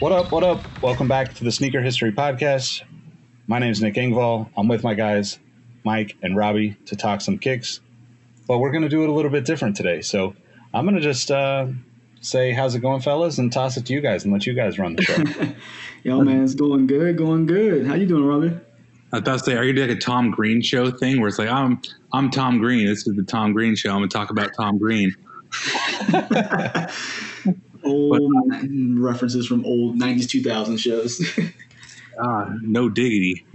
What up, what up? Welcome back to the Sneaker History Podcast. My name is Nick Engvall. I'm with my guys, Mike and Robbie, to talk some kicks. But we're going to do it a little bit different today. So I'm going to just uh, say, how's it going, fellas, and toss it to you guys and let you guys run the show. Yo, man, it's going good, going good. How you doing, Robbie? I thought say, are you doing like a Tom Green show thing where it's like, I'm I'm Tom Green. This is the Tom Green show. I'm gonna talk about Tom Green. Old references from old '90s, 2000 shows. Ah, no diggity.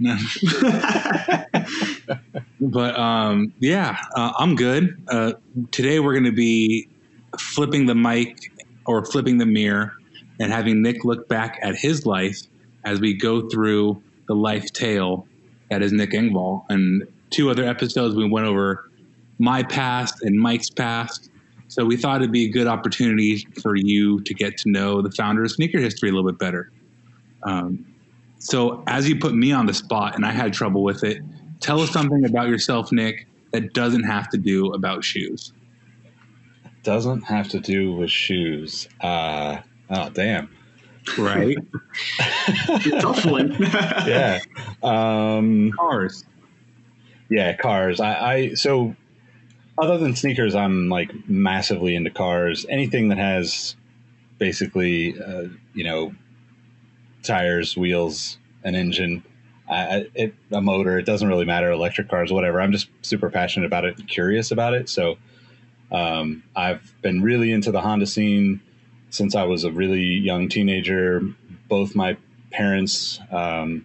but um, yeah, uh, I'm good. Uh, today we're going to be flipping the mic or flipping the mirror and having Nick look back at his life as we go through the life tale that is Nick Engvall. And two other episodes we went over my past and Mike's past. So we thought it'd be a good opportunity for you to get to know the founder of sneaker history a little bit better. Um, so as you put me on the spot and I had trouble with it, tell us something about yourself, Nick, that doesn't have to do about shoes. Doesn't have to do with shoes. Uh, oh, damn. Right? Tough one. Yeah. Um, Cars. Yeah, cars. I, I so other than sneakers, I'm like massively into cars. Anything that has basically, uh, you know, tires, wheels, an engine, I, it, a motor. It doesn't really matter. Electric cars, whatever. I'm just super passionate about it, curious about it. So um, I've been really into the Honda scene since I was a really young teenager. Both my parents, um,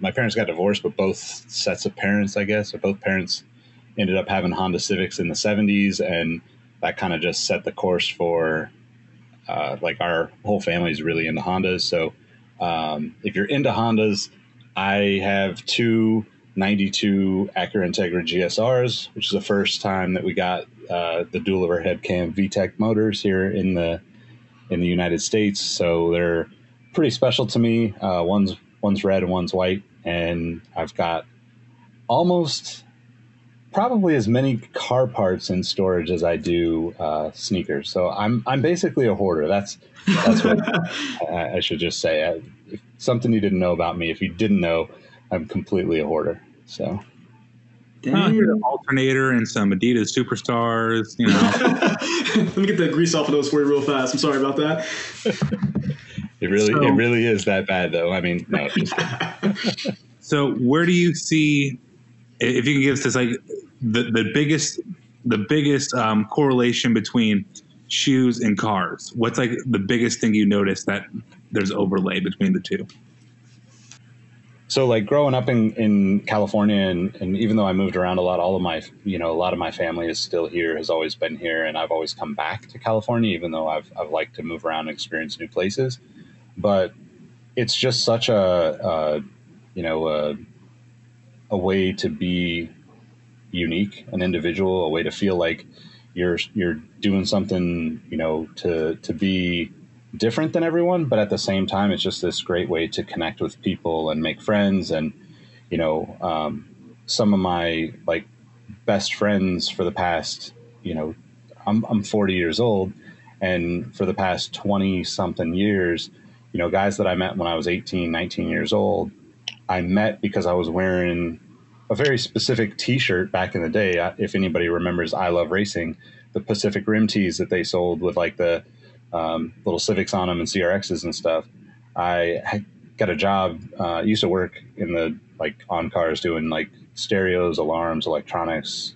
my parents got divorced, but both sets of parents, I guess, or both parents ended up having Honda Civics in the 70s, and that kind of just set the course for uh, like our whole family is really into Hondas. So um, if you're into Hondas, I have two 92 Acura Integra GSRs, which is the first time that we got uh, the dual overhead cam VTEC motors here in the in the United States. So they're pretty special to me. Uh, one's one's red and one's white, and I've got almost probably as many car parts in storage as I do uh, sneakers. So I'm I'm basically a hoarder. That's that's what I, I should just say. I, if something you didn't know about me. If you didn't know, I'm completely a hoarder. So Huh, you're an alternator and some Adidas superstars, you know. Let me get the grease off of those for you real fast. I'm sorry about that. it really So- it really is that bad though. I mean, no, just, so where do you see if you can give us this like the, the biggest the biggest um, correlation between shoes and cars? What's like the biggest thing you notice that there's overlay between the two? so like growing up in, in California and, and even though I moved around a lot, all of my, you know, a lot of my family is still here, has always been here. And I've always come back to California, even though I've, I've liked to move around and experience new places. But it's just such a, uh, you know, a, a way to be unique, an individual, a way to feel like you're, you're doing something, you know, to, to be, different than everyone, but at the same time, it's just this great way to connect with people and make friends. And you know, um, some of my like best friends for the past, you know, I'm I'm 40 years old, and for the past 20 something years, you know, guys that I met when I was 18, 19 years old, I met because I was wearing a very specific T-shirt back in the day. If anybody remembers, I love racing, the Pacific Rim tees that they sold with like the um, little Civics on them and CRXs and stuff. I got a job. Uh, used to work in the like on cars doing like stereos, alarms, electronics,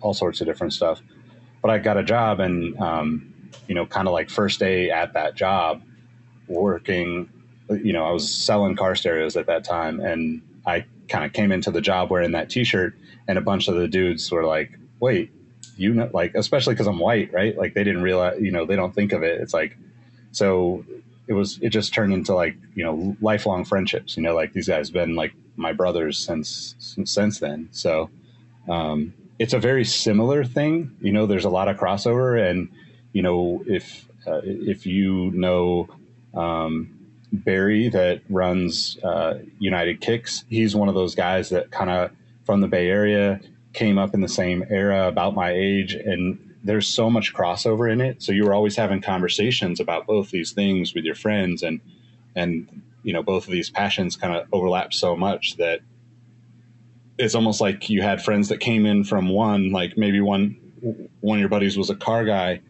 all sorts of different stuff. But I got a job and um, you know, kind of like first day at that job, working. You know, I was selling car stereos at that time, and I kind of came into the job wearing that T-shirt, and a bunch of the dudes were like, "Wait, you know, like, especially because I'm white, right? Like, they didn't realize, you know, they don't think of it. It's like, so it was, it just turned into like, you know, lifelong friendships. You know, like these guys have been like my brothers since since then. So um, it's a very similar thing. You know, there's a lot of crossover, and you know, if uh, if you know. Um, Barry that runs uh, United Kicks. He's one of those guys that kind of from the Bay Area came up in the same era, about my age, and there's so much crossover in it. So you were always having conversations about both these things with your friends, and and you know both of these passions kind of overlap so much that it's almost like you had friends that came in from one, like maybe one one of your buddies was a car guy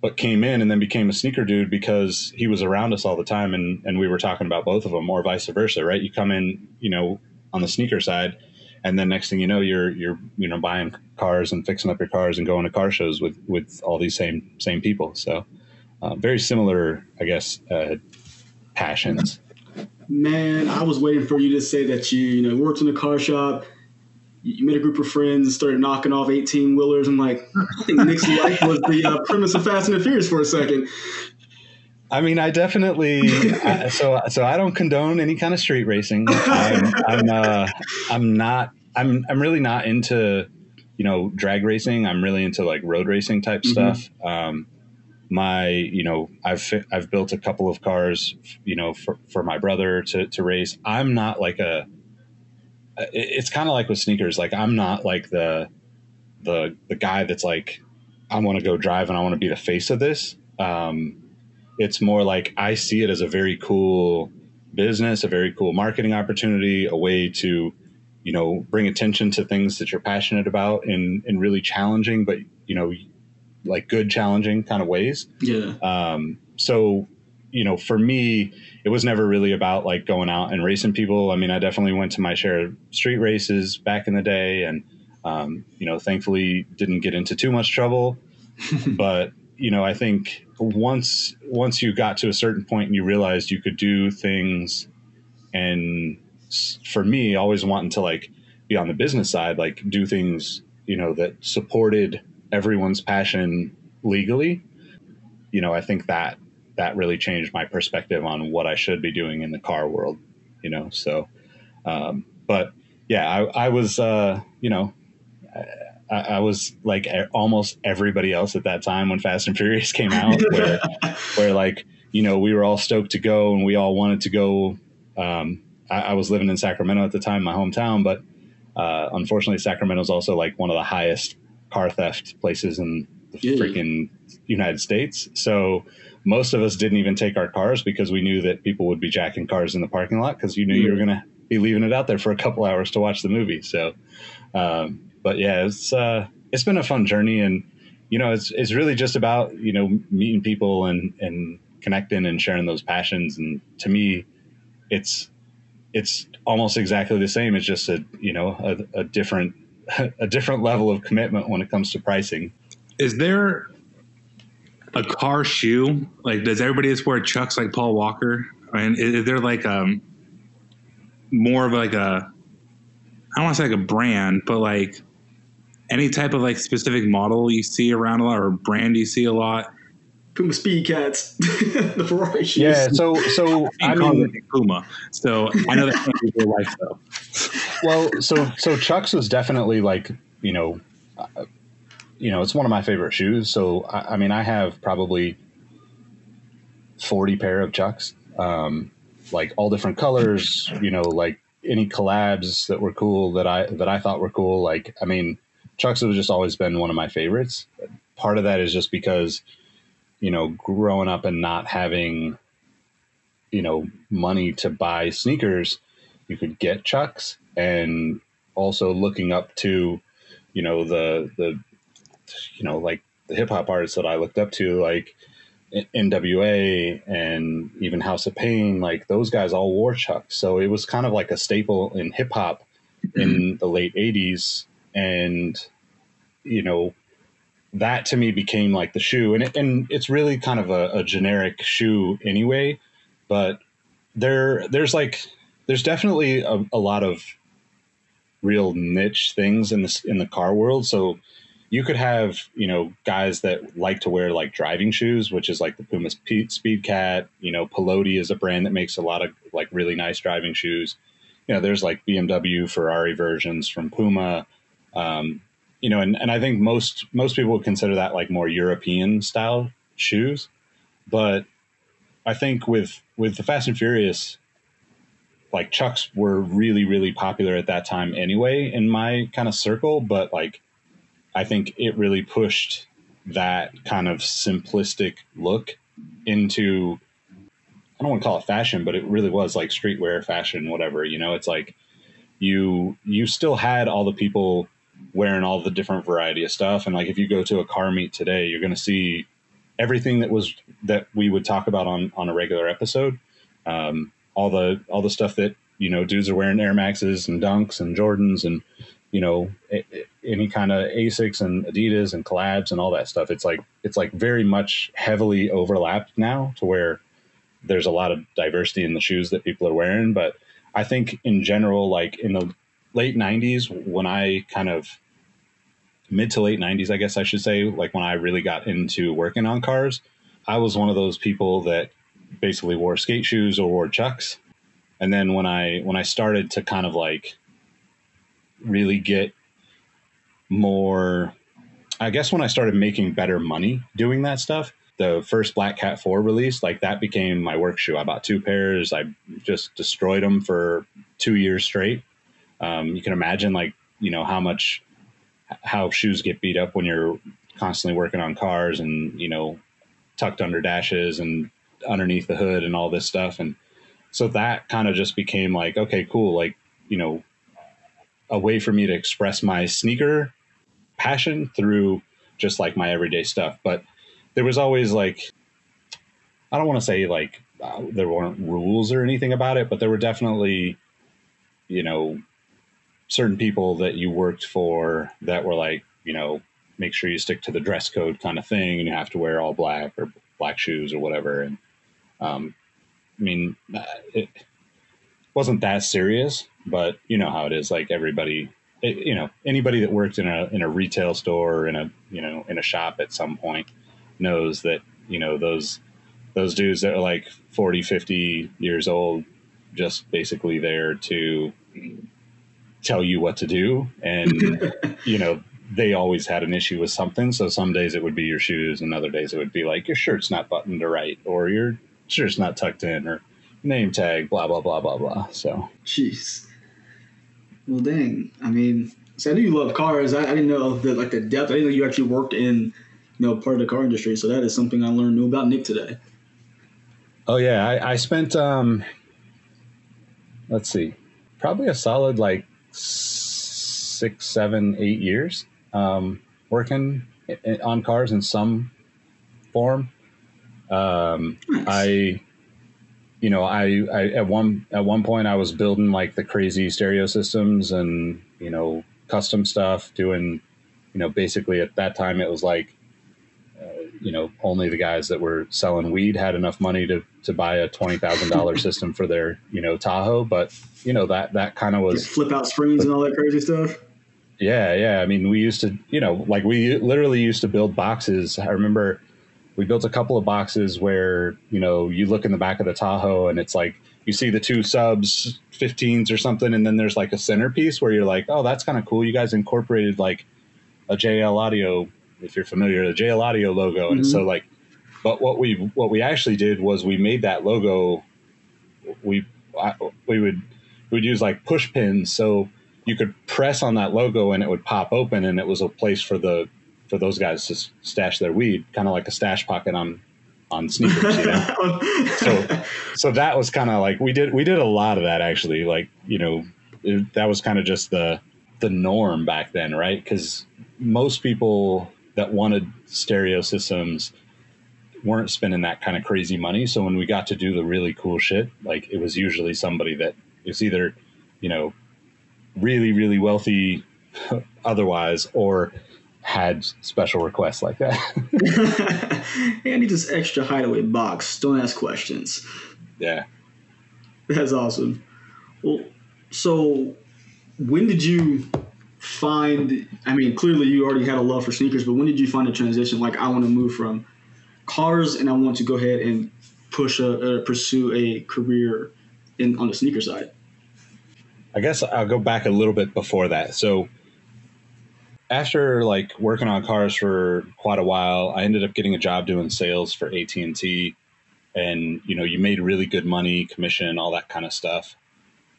but came in and then became a sneaker dude because he was around us all the time and, and we were talking about both of them or vice versa, right? You come in, you know, on the sneaker side and then next thing you know, you're, you're, you know, buying cars and fixing up your cars and going to car shows with, with all these same, same people. So uh, very similar, I guess, uh, passions. Man, I was waiting for you to say that you, you know, worked in a car shop. You met a group of friends and started knocking off 18 wheelers. I'm like, I think Nick's life was the uh, premise of Fast and the Furious for a second. I mean, I definitely I, so so I don't condone any kind of street racing. I'm I'm, uh, I'm not I'm I'm really not into you know drag racing. I'm really into like road racing type stuff. Um, my you know I've I've built a couple of cars you know for, for my brother to to race. I'm not like a it's kind of like with sneakers. Like I'm not like the the the guy that's like I want to go drive and I want to be the face of this. Um, it's more like I see it as a very cool business, a very cool marketing opportunity, a way to, you know, bring attention to things that you're passionate about in in really challenging, but you know, like good challenging kind of ways. Yeah. Um, so, you know, for me, it was never really about like going out and racing people. I mean, I definitely went to my share of street races back in the day, and um, you know, thankfully didn't get into too much trouble. but you know, I think once once you got to a certain point and you realized you could do things, and for me, always wanting to like be on the business side, like do things, you know, that supported everyone's passion legally. You know, I think that that really changed my perspective on what I should be doing in the car world. You know, so, um, but yeah, I, I was, uh, you know, I, I was like almost everybody else at that time when Fast and Furious came out, where, where like you know we were all stoked to go and we all wanted to go. Um, I, I was living in Sacramento at the time, my hometown, but uh, unfortunately, Sacramento is also like one of the highest car theft places in the Yeah. freaking United States. So most of us didn't even take our cars because we knew that people would be jacking cars in the parking lot because you knew you were going to be leaving it out there for a couple hours to watch the movie. So, um, but yeah, it's uh, it's been a fun journey, and you know, it's it's really just about you know meeting people and and connecting and sharing those passions. And to me, it's it's almost exactly the same. It's just a you know a, a different a different level of commitment when it comes to pricing. Is there a car shoe? Like, does everybody just wear Chucks like Paul Walker? I mean, is, is there like um more of like a I don't want to say like a brand, but like any type of like specific model you see around a lot or brand you see a lot? Puma Speed Cats, the Ferrari shoes. Yeah. So so I I mean, mean, Puma. So I know that can't your life though. well, so so Chucks was definitely like you know, uh, you know, it's one of my favorite shoes. So I, I mean, I have probably forty pair of Chucks, um, like all different colors. You know, like any collabs that were cool that I that I thought were cool. Like I mean, Chucks have just always been one of my favorites. Part of that is just because you know, growing up and not having you know money to buy sneakers you could get chucks and also looking up to, you know, the the, you know, like the hip hop artists that I looked up to, like NWA and even House of Pain, like those guys all wore chucks. So it was kind of like a staple in hip hop in mm-hmm. the late '80s, and you know that to me became like the shoe, and it, and it's really kind of a, a generic shoe anyway. But there, there's like, there's definitely a, a lot of real niche things in this in the car world. So you could have you know guys that like to wear like driving shoes, which is like the Puma Speed Cat. You know, Piloti is a brand that makes a lot of like really nice driving shoes. You know, there's like BMW, Ferrari versions from Puma. Um, you know, and, and I think most most people would consider that like more European style shoes. But I think with with the Fast and Furious, like Chucks were really really popular at that time anyway in my kind of circle. But like, I think it really pushed that kind of simplistic look into I don't want to call it fashion, but it really was like streetwear fashion, whatever. You know, it's like you you still had all the people wearing all the different variety of stuff. And like if you go to a car meet today, you're going to see everything that was that we would talk about on on a regular episode. Um, all the all the stuff that you know dudes are wearing Air Maxes and Dunks and Jordans and you know any kind of Asics and Adidas and collabs and all that stuff. It's like it's like very much heavily overlapped now to where there's a lot of diversity in the shoes that people are wearing. But I think in general, like in the late 90s when I kind of mid to late 90s, I guess I should say, like when I really got into working on cars, I was one of those people that basically wore skate shoes or wore chucks. And then when I when I started to kind of like really get more I guess when I started making better money doing that stuff, the first Black Cat 4 release, like that became my work shoe. I bought two pairs. I just destroyed them for two years straight. Um, you can imagine like you know how much how shoes get beat up when you're constantly working on cars and you know tucked under dashes and underneath the hood and all this stuff and so that kind of just became like okay cool like you know a way for me to express my sneaker passion through just like my everyday stuff but there was always like i don't want to say like uh, there weren't rules or anything about it but there were definitely you know certain people that you worked for that were like, you know, make sure you stick to the dress code kind of thing, and you have to wear all black or black shoes or whatever. And um, I mean, uh, it wasn't that serious, but you know how it is. Like everybody, it, you know, anybody that worked in a in a retail store or in a you know in a shop at some point knows that you know those those dudes that are like 40 50 years old just basically there to tell you what to do. And you know they always had an issue with something. So some days it would be your shoes and other days it would be like your shirt's not buttoned to right or your shirt's not tucked in or name tag blah blah blah blah blah. So jeez well dang. I mean so i knew you love cars. I, I, didn't know that like the depth. I didn't know you actually worked in you know part of the car industry. So that is something i learned new about nick today. Oh yeah. I, I spent um let's see probably a solid like six, seven, eight years um, working on cars in some form. Um, nice. I, you know, I, I at one at one point I was building like the crazy stereo systems and you know custom stuff, doing, you know, basically at that time it was like uh, you know, only the guys that were selling weed had enough money to, to buy a twenty thousand dollar system for their, you know, Tahoe. But you know that that kind of was flip out springs and all that crazy stuff. Yeah, yeah. I mean, we used to, you know, like we literally used to build boxes. I remember we built a couple of boxes where you know you look in the back of the Tahoe and it's like you see the two subs, 15s or something, and then there's like a centerpiece where you're like, oh, that's kind of cool. You guys incorporated like a JL Audio if you're familiar, the JL Audio logo. Mm-hmm. And so like, but what we what we actually did was we made that logo. We I, we would we would use like push pins, so you could press on that logo and it would pop open, and it was a place for the for those guys to stash their weed, kind of like a stash pocket on on sneakers. You know? so so that was kind of like we did we did a lot of that actually. Like you know it, that was kind of just the the norm back then, right? Because most people that wanted stereo systems weren't spending that kind of crazy money. So when we got to do the really cool shit, like it was usually somebody that is either, you know, really, really wealthy otherwise, or had special requests like that. hey, I need this extra hideaway box. Don't ask questions. yeah. That's awesome. Well, so when did you find? I mean, clearly you already had a love for sneakers, but when did you find a transition? Like, I want to move from cars, and I want to go ahead and push a uh, pursue a career in on the sneaker side. I guess I'll go back a little bit before that. So after like working on cars for quite a while, I ended up getting a job doing sales for AT and T, and you know you made really good money, commission, all that kind of stuff,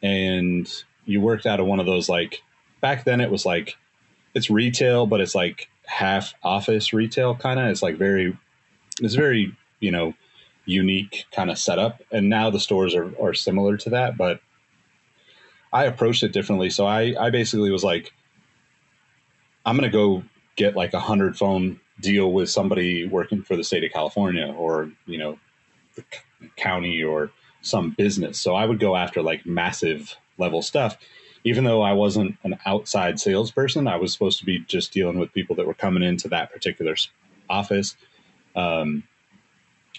and you worked out of one of those like back then it was like it's retail, but it's like half office retail kind of. It's like very, it's very you know unique kind of setup, and now the stores are are similar to that, but I approached it differently. So I I basically was like I'm going to go get like a hundred phone deal with somebody working for the state of California or, you know, the c- county or some business. So I would go after like massive level stuff. Even though I wasn't an outside salesperson, I was supposed to be just dealing with people that were coming into that particular office. Um,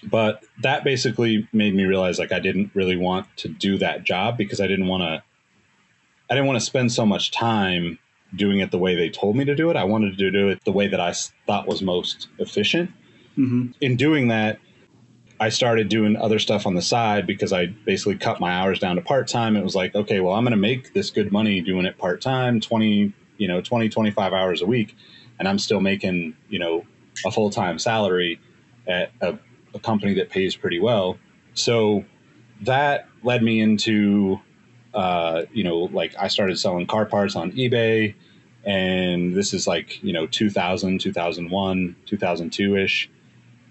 but that basically made me realize like I didn't really want to do that job because I didn't want to. I didn't want to spend so much time doing it the way they told me to do it. I wanted to do it the way that I thought was most efficient. Mm-hmm. In doing that, I started doing other stuff on the side because I basically cut my hours down to part time. It was like, okay, well, I'm going to make this good money doing it part time, 20, you know, 20, 25 hours a week. And I'm still making, you know, a full time salary at a, a company that pays pretty well. So that led me into, uh, you know, like I started selling car parts on eBay. And this is like, you know, 2000, 2001, 2002 ish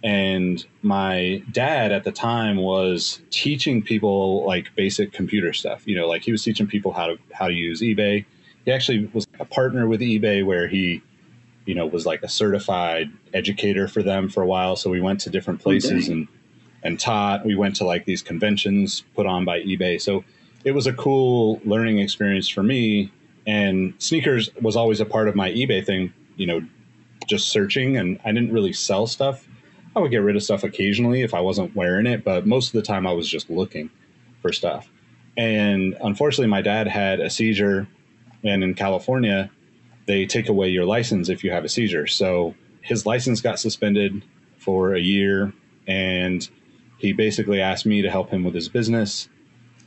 and my dad at the time was teaching people like basic computer stuff. You know like he was teaching people how to how to use ebay. He actually was a partner with ebay where he you know was like a certified educator for them for a while. So we went to different oh, places dang. and and taught. We went to like these conventions put on by ebay. So it was a cool learning experience for me and sneakers was always a part of my ebay thing you know just searching and i didn't really sell stuff I would get rid of stuff occasionally if I wasn't wearing it, but most of the time I was just looking for stuff. And unfortunately, my dad had a seizure, and in California, they take away your license if you have a seizure. So his license got suspended for a year, and he basically asked me to help him with his business.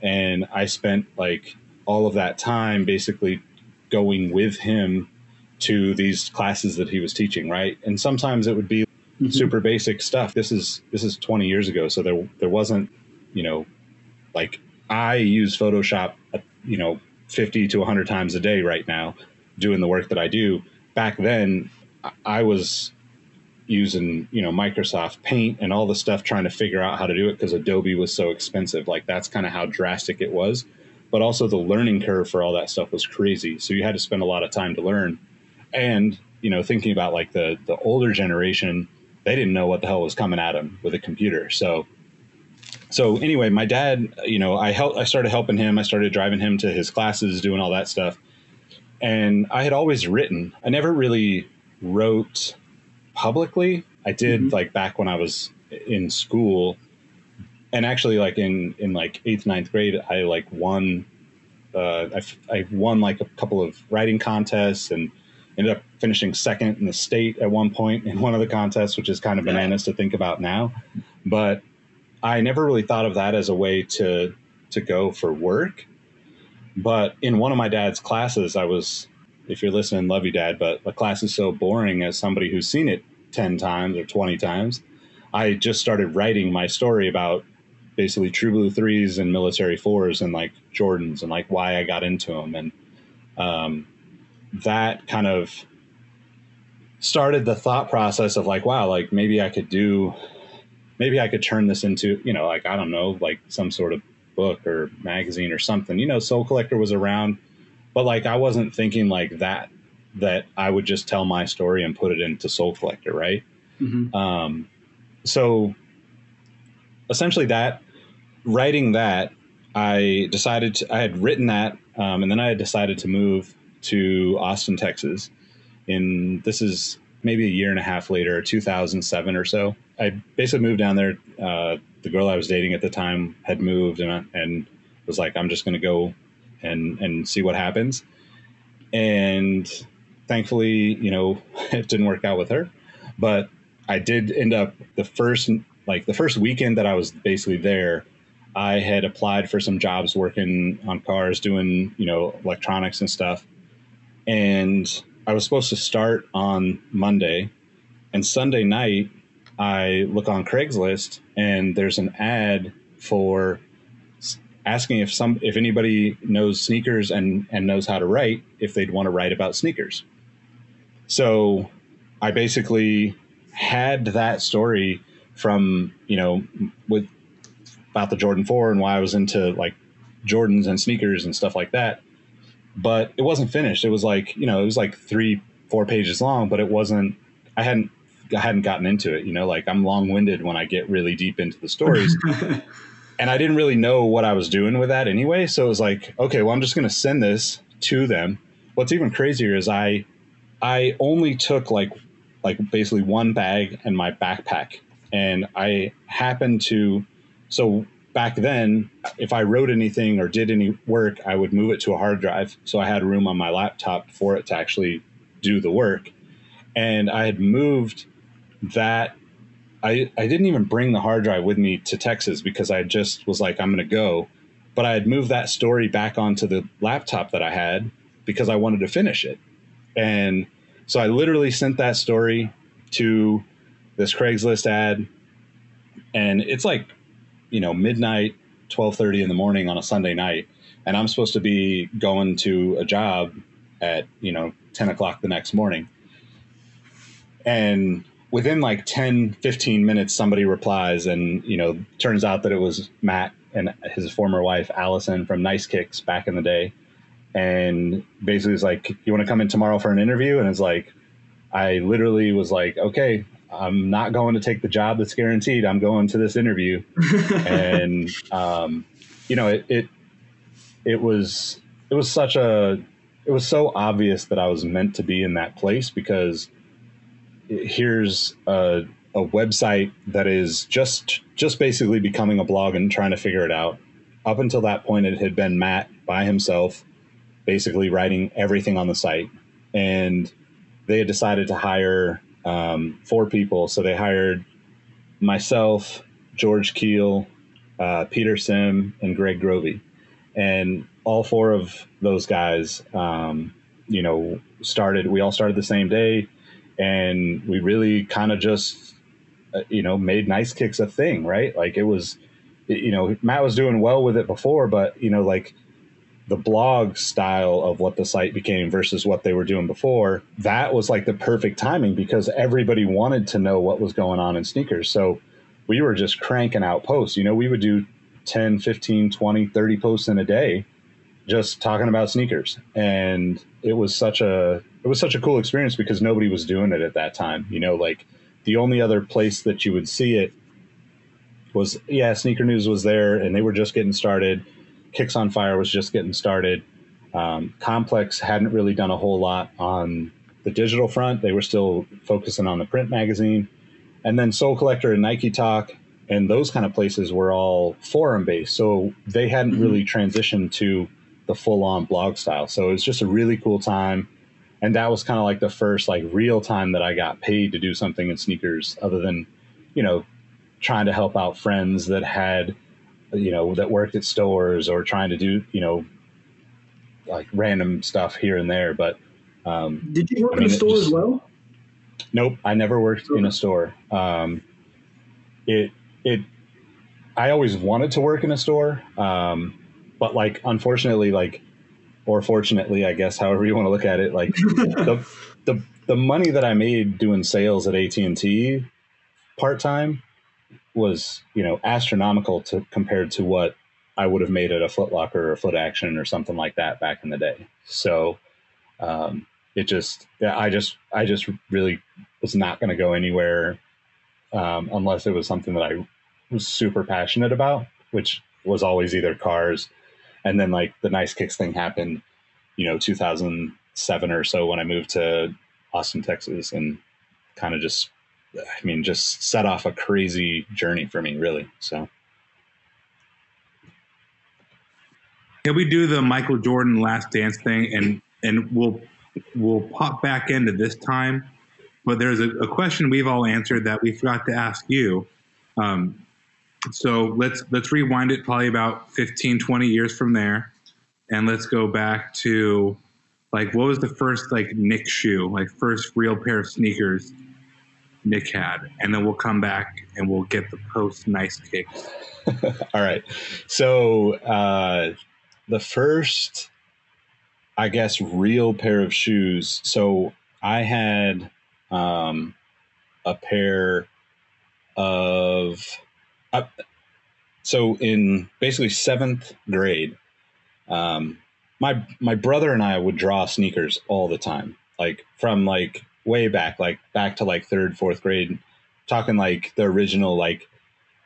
And I spent like all of that time basically going with him to these classes that he was teaching, right? And sometimes it would be super basic stuff. This is this is 20 years ago, so there there wasn't, you know, like I use Photoshop, uh, you know, 50 to 100 times a day right now, doing the work that I do. Back then, I was using you know Microsoft Paint and all the stuff trying to figure out how to do it because Adobe was so expensive. Like that's kind of how drastic it was. But also the learning curve for all that stuff was crazy. So you had to spend a lot of time to learn. And you know, thinking about like the the older generation, they didn't know what the hell was coming at them with a computer. So so anyway, my dad, you know, I helped. I started helping him. I started driving him to his classes, doing all that stuff. And I had always written. I never really wrote publicly. I did mm-hmm. like back when I was in school, and actually like in in like eighth ninth grade, I like won. Uh, I, I won like a couple of writing contests and ended up finishing second in the state at one point in one of the contests, which is kind of bananas to think about now. But I never really thought of that as a way to to go for work. But in one of my dad's classes, I was, if you're listening, love you, dad. But the class is so boring as somebody who's seen it ten times or twenty times. I just started writing my story about basically True Blue threes and military fours and like Jordans and like why I got into them and um, that kind of started the thought process of like wow like maybe I could do maybe I could turn this into, you know, like, I don't know, like some sort of book or magazine or something. You know, Sole Collector was around but like I wasn't thinking like that that I would just tell my story and put it into Sole Collector, right? Mhm. Um, so essentially, that writing that, I decided to, I had written that, um, and then I had decided to move to Austin, Texas. In this is maybe a year and a half later, 2007 or so. I basically moved down there. Uh, the girl I was dating at the time had moved, and I- and was like, "I'm just going to go and and see what happens." And thankfully, you know, it didn't work out with her, but I did end up the first like the first weekend that I was basically there. I had applied for some jobs working on cars, doing you know electronics and stuff, and I was supposed to start on Monday, and Sunday night I look on Craigslist and there's an ad for asking if some if anybody knows sneakers and and knows how to write if they'd want to write about sneakers. So I basically had that story from you know with about the Jordan 4 and why I was into like Jordans and sneakers and stuff like that. But it wasn't finished. It was like, you know, it was like three, four pages long, but it wasn't, I hadn't, I hadn't gotten into it, you know, like I'm long winded when I get really deep into the stories. and I didn't really know what I was doing with that anyway. So it was like, okay, well, I'm just going to send this to them. What's even crazier is I, I only took like, like basically one bag and my backpack. And I happened to, so back then, if I wrote anything or did any work, I would move it to a hard drive. So I had room on my laptop for it to actually do the work. And I had moved that. I, I didn't even bring the hard drive with me to Texas because I just was like, I'm going to go. But I had moved that story back onto the laptop that I had because I wanted to finish it. And so I literally sent that story to this Craigslist ad. And it's like you know midnight 12:30 in the morning on a Sunday night and I'm supposed to be going to a job at you know 10 o'clock the next morning. And within like 10 15 minutes somebody replies and you know turns out that it was Matt and his former wife Allison from Nice Kicks back in the day and basically was like you want to come in tomorrow for an interview? And it's like I literally was like okay I'm not going to take the job that's guaranteed. I'm going to this interview, and um, you know, it, it it was it was such a it was so obvious that I was meant to be in that place because here's a, a website that is just just basically becoming a blog and trying to figure it out. Up until that point, it had been Matt by himself, basically writing everything on the site, and they had decided to hire um, four people. So they hired myself, George Keel, uh, Peter Sim, and Greg Grovey. And all four of those guys, um, you know, started, we all started the same day. And we really kind of just, uh, you know, made Nice Kicks a thing, right? Like it was, you know, Matt was doing well with it before, but, you know, like the blog style of what the site became versus what they were doing before, that was like the perfect timing because everybody wanted to know what was going on in sneakers. So we were just cranking out posts. You know, we would do 10, 15, 20, 30 posts in a day just talking about sneakers. And it was such a it was such a cool experience because nobody was doing it at that time. You know, like the only other place that you would see it was yeah, Sneaker News was there and they were just getting started Kicks on Fire was just getting started. Um, Complex hadn't really done a whole lot on the digital front. They were still focusing on the print magazine. And then Sole Collector and Nike Talk and those kind of places were all forum based. So they hadn't really transitioned to the full on blog style. So it was just a really cool time. And that was kind of like the first like real time that I got paid to do something in sneakers other than, you know, trying to help out friends that had you know that worked at stores or trying to do you know like random stuff here and there but um, Did you work I mean, in a store just- as well? nope i never worked in a store um, it it i always wanted to work in a store um, but like unfortunately like or fortunately i guess however you want to look at it like the, the the money that i made doing sales at AT and T part-time was you know astronomical to compared to what I would have made at a Foot Locker or Foot Action or something like that back in the day. So um, it just, I just, I just really was not going to go anywhere um, unless it was something that I was super passionate about, which was always either cars. And then like the nice kicks thing happened, you know, 2007 or so when I moved to Austin, Texas, and kind of just, I mean, just set off a crazy journey for me, really. So. Can we do the Michael Jordan Last Dance thing, and and we'll we'll pop back into this time. But there's a, a question we've all answered that we forgot to ask you. Um, so let's let's rewind it probably about 15, 20 years from there, and let's go back to like what was the first like Nick shoe, like first real pair of sneakers Nick had, and then we'll come back and we'll get the post nice kicks. All right. So uh, the first, I guess, real pair of shoes. So I had um, a pair of. Uh, so in basically seventh grade, um, my my brother and I would draw sneakers all the time, like from like way back, like back to like third, fourth grade, talking like the original like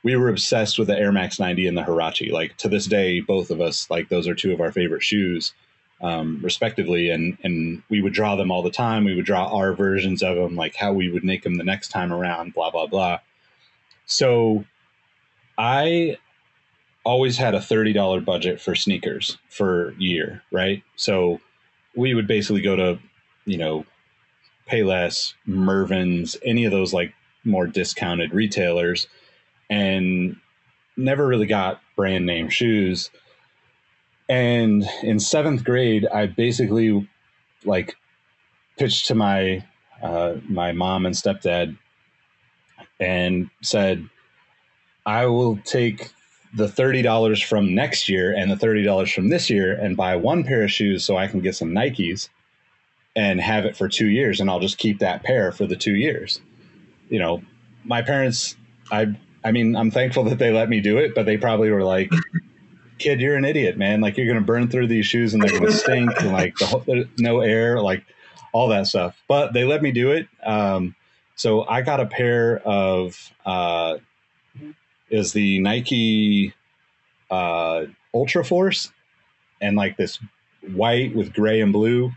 we were obsessed with the Air Max 90 and the Huarache. Like to this day, both of us, like those are two of our favorite shoes, um, respectively. And, and we would draw them all the time. We would draw our versions of them, like how we would make them the next time around, blah, blah, blah. So I always had a $30 budget for sneakers for year, right? So we would basically go to, you know, Payless, Mervyn's, any of those like more discounted retailers – and never really got brand name shoes. And in seventh grade, I basically like pitched to my uh, my mom and stepdad and said, "I will take the thirty dollars from next year and the thirty dollars from this year and buy one pair of shoes so I can get some Nikes and have it for two years, and I'll just keep that pair for the two years." You know, my parents, I I mean, I'm thankful that they let me do it, but they probably were like, "Kid, you're an idiot, man! Like you're gonna burn through these shoes and they're gonna stink and like the whole, no air, like all that stuff." But they let me do it. Um, so I got a pair of uh, is the Nike uh, Ultra Force and like this white with gray and blue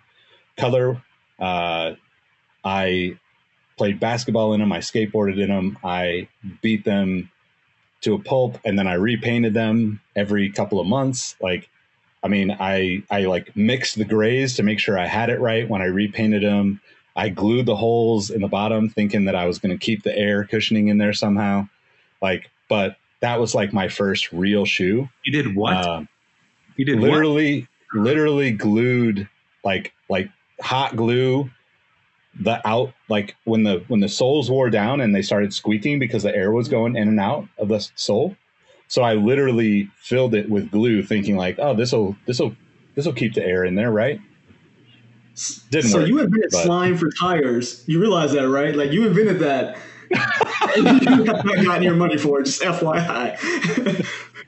color. Uh, I played basketball in them. I skateboarded in them. I beat them to a pulp, and then I repainted them every couple of months. Like, I mean, I I like mixed the grays to make sure I had it right when I repainted them. I glued the holes in the bottom, thinking that I was going to keep the air cushioning in there somehow. Like, but that was like my first real shoe. You did what? Uh, you did literally, what? literally glued like like hot glue the out like when the when the soles wore down and they started squeaking because the air was going in and out of the sole. So I literally filled it with glue, thinking like, oh, this will this will this will keep the air in there, right? Didn't so work. So you invented but. slime for tires. You realize that, right? Like you invented that. you have not gotten your money for it. Just FYI.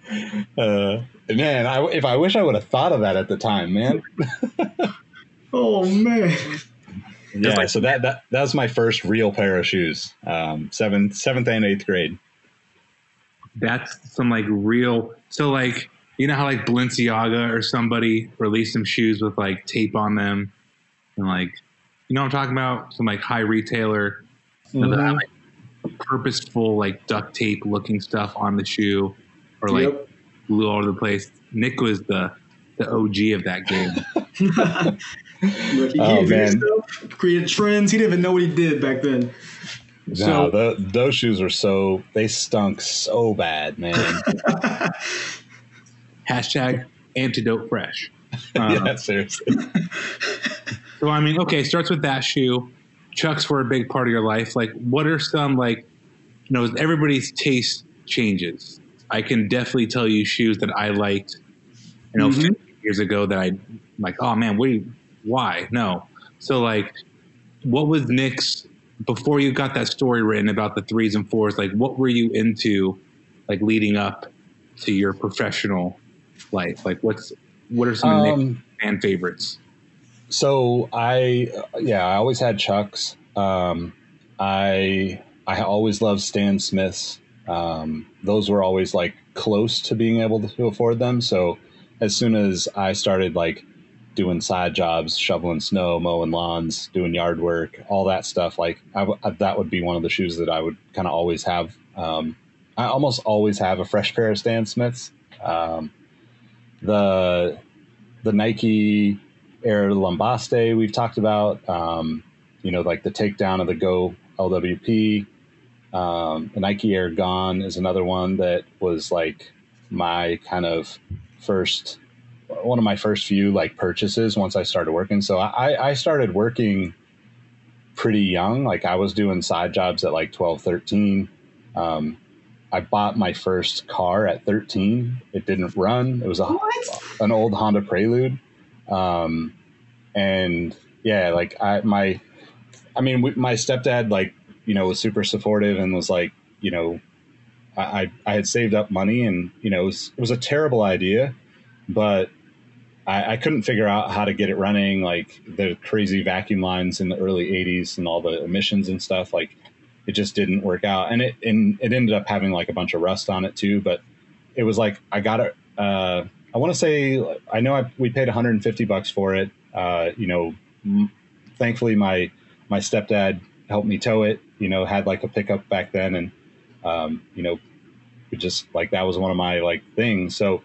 uh, man, I, if I wish I would have thought of that at the time, man. oh man yeah, like, so that, that that was my first real pair of shoes, um, seventh seventh and eighth grade. That's some like real. So like you know how like Balenciaga or somebody released some shoes with like tape on them, and like you know what I'm talking about some like high retailer, mm-hmm. that, like, purposeful like duct tape looking stuff on the shoe, or like yep. glue all over the place. Nick was the the OG of that game. Look, he oh, man. Stuff, created trends. He didn't even know what he did back then. No, so, the, those shoes were so they stunk so bad, man. Hashtag antidote fresh. Uh, yeah, seriously. so I mean, okay, starts with that shoe. Chucks were a big part of your life. Like, what are some like, you know, everybody's taste changes. I can definitely tell you shoes that I liked, you know, mm-hmm. years ago that I like. Oh man, what why? No. So like, what was Nick's before you got that story written about the threes and fours? Like, what were you into, like leading up to your professional life? Like, what's what are some of Nick's Um, fan favorites? So I, yeah, I always had Chucks. Um, I I always loved Stan Smiths. Um, those were always like close to being able to afford them. So as soon as I started like doing side jobs, shoveling snow, mowing lawns, doing yard work, all that stuff, like that would be one of the shoes that I would kind of always have. Um, I almost always have a fresh pair of Stan Smiths. Um, the the Nike Air Lambaste we've talked about. Um, you know, like the takedown of the Go LWP. Um, the Nike Air Gone is another one that was like my kind of first, one of my first few like purchases once I started working. So I, I started working pretty young. Like I was doing side jobs at like 12, 13. Um, I bought my first car at 13. It didn't run. It was a, an old Honda Prelude. Um, and yeah, like I, my, I mean, we, my stepdad, like, you know, was super supportive and was like, you know, I, I, I had saved up money and, you know, it was, it was a terrible idea, but I, I couldn't figure out how to get it running. Like the crazy vacuum lines in the early '80s and all the emissions and stuff. Like it just didn't work out, and it and it ended up having like a bunch of rust on it too. But it was like I got it. Uh, I want to say I know I, we paid 150 bucks for it. Uh, you know, m- thankfully my my stepdad helped me tow it. You know, had like a pickup back then, and um, you know, just like that was one of my like things. So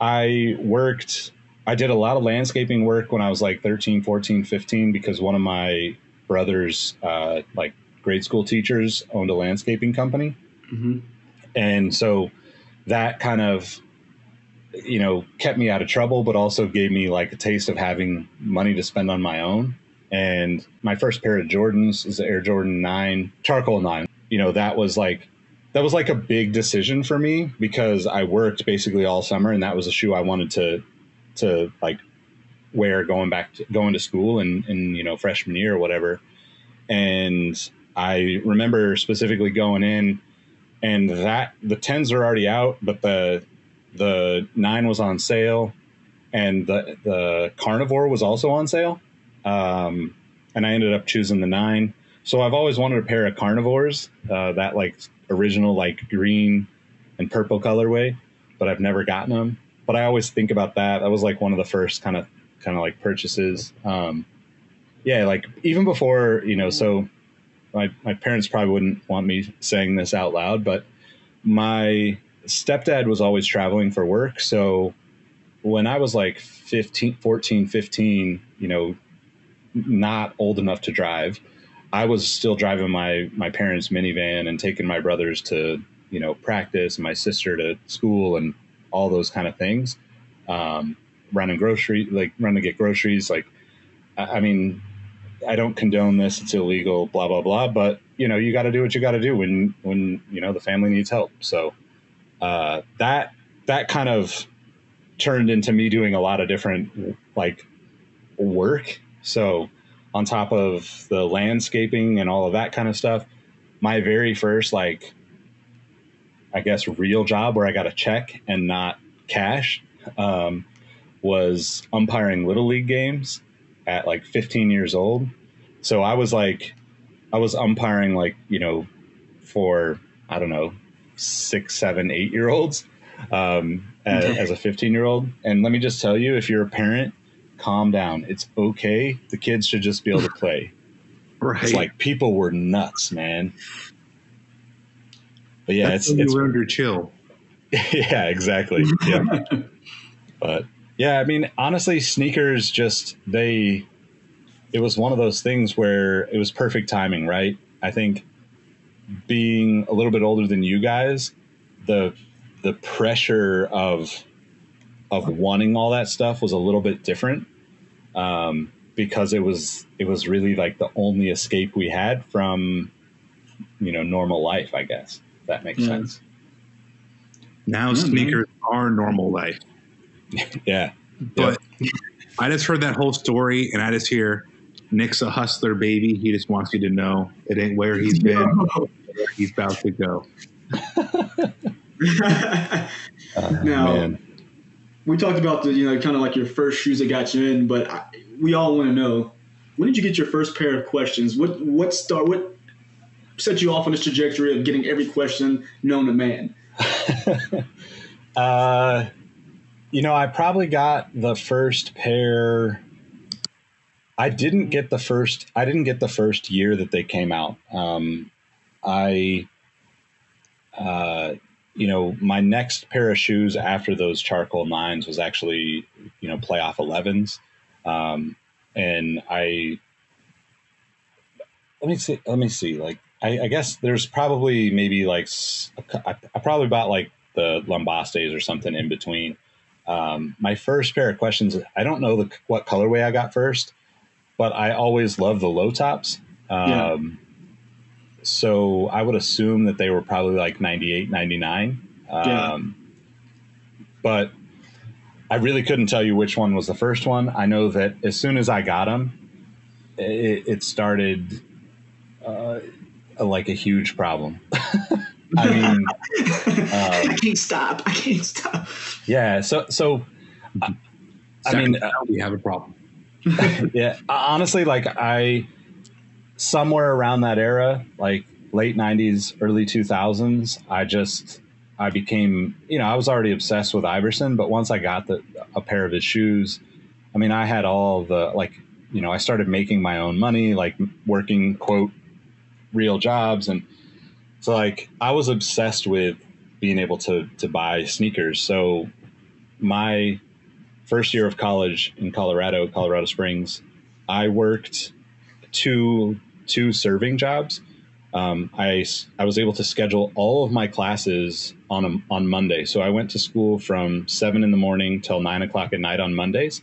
I worked. I did a lot of landscaping work when I was like 13, 14, 15 because one of my brothers, uh, like grade school teachers, owned a landscaping company. Mhm. And so that kind of, you know, kept me out of trouble, but also gave me like a taste of having money to spend on my own. And my first pair of Jordans is the Air Jordan 9, Charcoal 9. You know, that was like, that was like a big decision for me because I worked basically all summer and that was a shoe I wanted to, to like wear going back to going to school and, and, you know, freshman year or whatever. And I remember specifically going in and that the tens are already out, but the the nine was on sale, and the the carnivore was also on sale. Um, and I ended up choosing the nine. So I've always wanted a pair of carnivores, uh, that like original like green and purple colorway, but I've never gotten them. But I always think about that. That was like one of the first kind of kind of like purchases. Um, yeah, like even before you know, so my my parents probably wouldn't want me saying this out loud, but my stepdad was always traveling for work. So when I was like 15, 14, 15, you know, not old enough to drive, I was still driving my my parents' minivan and taking my brothers to you know practice and my sister to school and all those kind of things. Um, running grocery like running to get groceries. Like, I, I mean, I don't condone this; it's illegal. Blah blah blah. But you know, you got to do what you got to do when when you know the family needs help. So uh, that that kind of turned into me doing a lot of different like work. So on top of the landscaping and all of that kind of stuff, my very first like I guess real job where I got a check and not cash um, was umpiring little league games at like 15 years old. So I was like, I was umpiring like you know for I don't know six, seven, eight year olds um, as, as a 15 year old. And let me just tell you, if you're a parent, calm down. It's okay. The kids should just be able to play. Right. It's like people were nuts, man. But yeah, That's it's it's you to chill. yeah, exactly. Yeah. but yeah, I mean, honestly, sneakers just they it was one of those things where it was perfect timing, right? I think being a little bit older than you guys, the the pressure of of wanting all that stuff was a little bit different. Um, because it was it was really like the only escape we had from you know normal life, I guess. If that makes Yeah. sense. Now Yeah, sneakers are normal life. Yeah. But I just heard that whole story, and I just hear Nick's a hustler, baby. He just wants you to know it ain't where he's been, where he's about to go. Oh, Now- man. we talked about the you know kind of like your first shoes that got you in, but I, we all want to know when did you get your first pair of questions? What what start what set you off on this trajectory of getting every question known to man? uh, you know, I probably got the first pair. I didn't get the first. I didn't get the first year that they came out. Um, I, uh, you know, my next pair of shoes after those charcoal nines was actually, you know, playoff 11s. Um, and I, let me see, let me see, like, I, I guess there's probably maybe like, I, I probably bought like the Lambastes or something in between. Um, my first pair of questions, I don't know the, what colorway I got first, but I always love the low tops. Um, yeah so I would assume that they were probably like 98, 99. Yeah. Um, but I really couldn't tell you which one was the first one. I know that as soon as I got them, it, it started uh, like a huge problem. I mean, um, I can't stop. I can't stop. Yeah. So, so uh, I mean, uh, we have a problem. yeah. Honestly, like I, somewhere around that era, like late 90s, early 2000s, I just I became, you know, I was already obsessed with Iverson, but once I got the a pair of his shoes, I mean, I had all the like, you know, I started making my own money, like working quote real jobs and so like I was obsessed with being able to to buy sneakers. So my first year of college in Colorado, Colorado Springs, I worked two two serving jobs. Um, I, I was able to schedule all of my classes on a, on Monday. So I went to school from seven in the morning till nine o'clock at night on Mondays,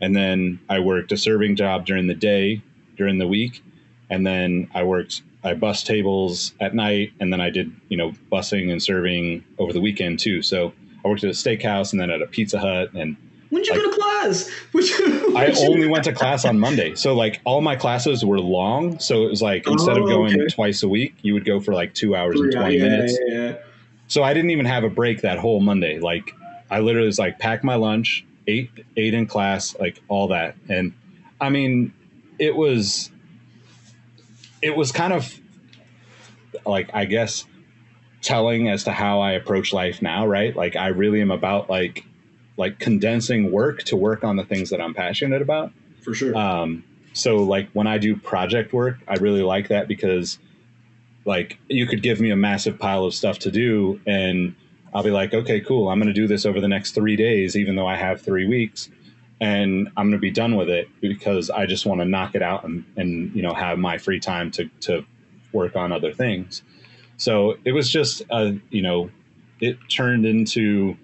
and then I worked a serving job during the day during the week, and then I worked I bus tables at night, and then I did you know busing and serving over the weekend too. So I worked at a steakhouse and then at a Pizza Hut and when did you like, go to class? You, I only went to class on Monday. So like all my classes were long. So it was like instead oh, of going okay. twice a week, you would go for like two hours and 20 yeah, minutes. Yeah, yeah. So I didn't even have a break that whole Monday. Like I literally was like pack my lunch, ate ate in class, like all that. And I mean, it was it was kind of like I guess telling as to how I approach life now, right? Like I really am about like like condensing work to work on the things that I'm passionate about. For sure. Um, so like when I do project work, I really like that because like you could give me a massive pile of stuff to do and I'll be like, okay, cool. I'm going to do this over the next three days, even though I have three weeks and I'm going to be done with it because I just want to knock it out and, and, you know, have my free time to, to work on other things. So it was just, a, you know, it turned into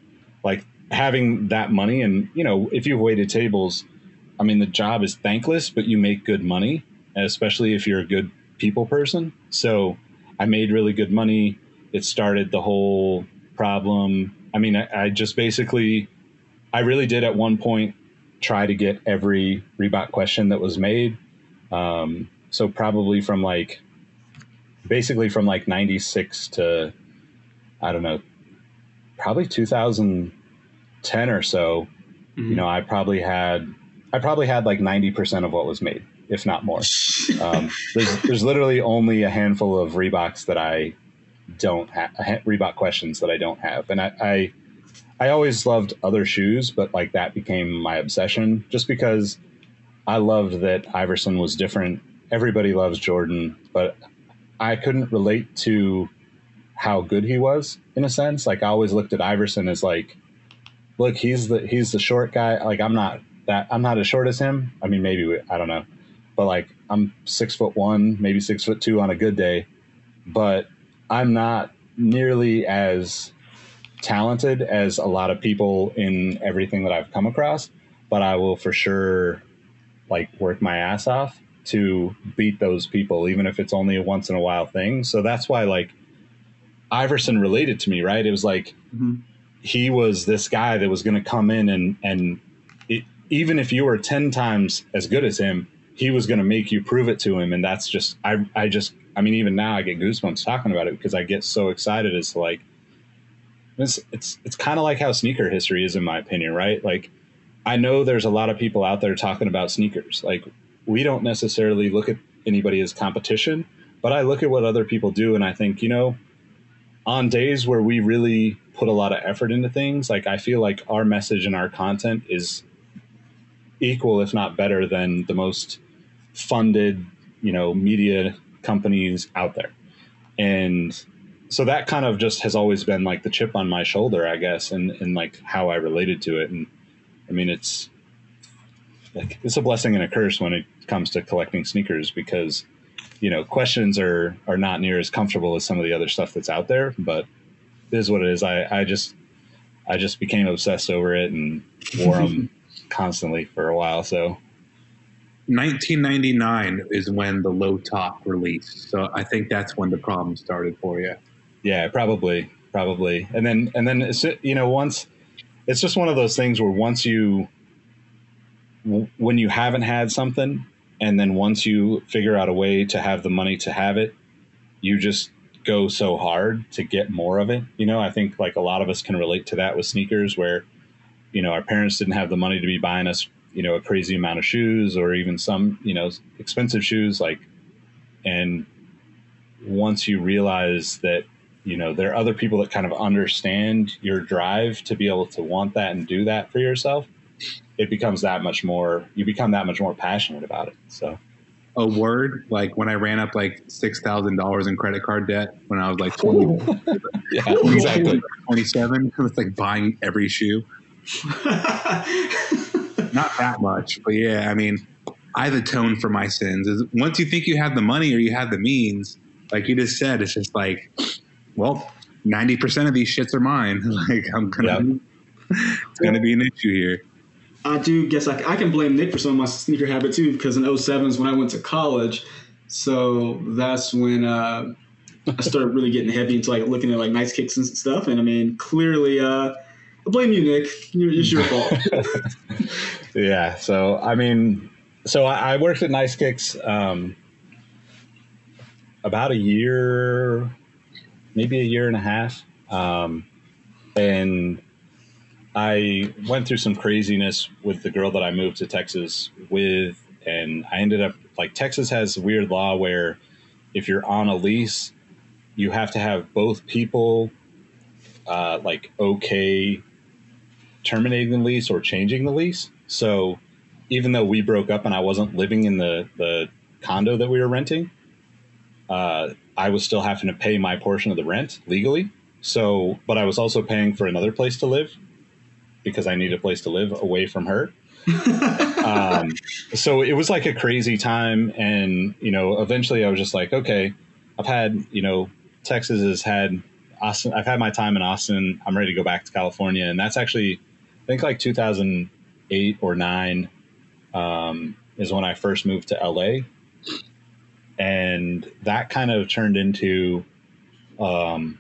like having that money and you know if you've waited tables i mean the job is thankless but you make good money especially if you're a good people person. So i made really good money. It started the whole problem. I mean i, I just basically i really did at one point try to get every reebok question that was made um, so probably from like basically from like 96 to i don't know probably 2010 or so, mm-hmm. you know, I probably had, I probably had like 90% of what was made, if not more. um, there's, there's literally only a handful of Reeboks that I don't have, Reebok questions that I don't have. And I, I, I always loved other shoes, but like that became my obsession just because I loved that Iverson was different. Everybody loves Jordan, but I couldn't relate to how good he was in a sense. Like I always looked at Iverson as like look, he's the he's the short guy. Like I'm not that I'm not as short as him. I mean, maybe I don't know, but like I'm six foot one, maybe six foot two on a good day, but I'm not nearly as talented as a lot of people in everything that I've come across. But I will for sure like work my ass off to beat those people, even if it's only a once in a while thing. So that's why like Iverson related to me, right? It was like. Mm-hmm he was this guy that was going to come in and and it, even if you were 10 times as good as him he was going to make you prove it to him and that's just i i just i mean even now i get goosebumps talking about it because i get so excited as to like It's it's it's kind of like how sneaker history is, in my opinion, right? Like, I know there's a lot of people out there talking about sneakers. Like, we don't necessarily look at anybody as competition, but I look at what other people do, and I think, you know, on days where we really put a lot of effort into things, like I feel like our message and our content is equal, if not better, than the most funded, you know, media companies out there. And so that kind of just has always been like the chip on my shoulder, I guess, and, and like how I related to it. And I mean, it's like, it's a blessing and a curse when it comes to collecting sneakers because, you know, questions are, are not near as comfortable as some of the other stuff that's out there, but it is what it is. I, I just, I just became obsessed over it and wore them constantly for a while. So 1999 is when the low top released. So I think that's when the problem started for you. Yeah, probably, probably. And then, and then, you know, once it's just one of those things where once you, when you haven't had something, and then once you figure out a way to have the money to have it, you just go so hard to get more of it. You know, I think like a lot of us can relate to that with sneakers where, you know, our parents didn't have the money to be buying us, you know, a crazy amount of shoes or even some, you know, expensive shoes like and once you realize that you know there are other people that kind of understand your drive to be able to want that and do that for yourself it becomes that much more you become that much more passionate about it so A word like when I ran up like six thousand dollars in credit card debt when I was like 20, yeah exactly 27. It was like buying every shoe. Not that much, but yeah, I mean, I atone for my sins. Is once you think you have the money or you have the means, like you just said, it's just like, well, ninety percent of these shits are mine. like I'm gonna, it's gonna be an issue here. I do guess I, I can blame Nick for some of my sneaker habit too, because in 07 is when I went to college. So that's when uh, I started really getting heavy into like looking at like nice kicks and stuff. And I mean, clearly, uh, I blame you, Nick. It's your fault. yeah so i mean so i, I worked at nice kicks um, about a year maybe a year and a half um, and i went through some craziness with the girl that i moved to texas with and i ended up like texas has a weird law where if you're on a lease you have to have both people uh, like okay terminating the lease or changing the lease. So even though we broke up and I wasn't living in the, the condo that we were renting, uh, I was still having to pay my portion of the rent legally. So, but I was also paying for another place to live because I need a place to live away from her. um, so it was like a crazy time. And, you know, eventually I was just like, okay, I've had, you know, Texas has had Austin. I've had my time in Austin. I'm ready to go back to California. And that's actually, I think like 2008 or nine um, is when I first moved to LA. And that kind of turned into um,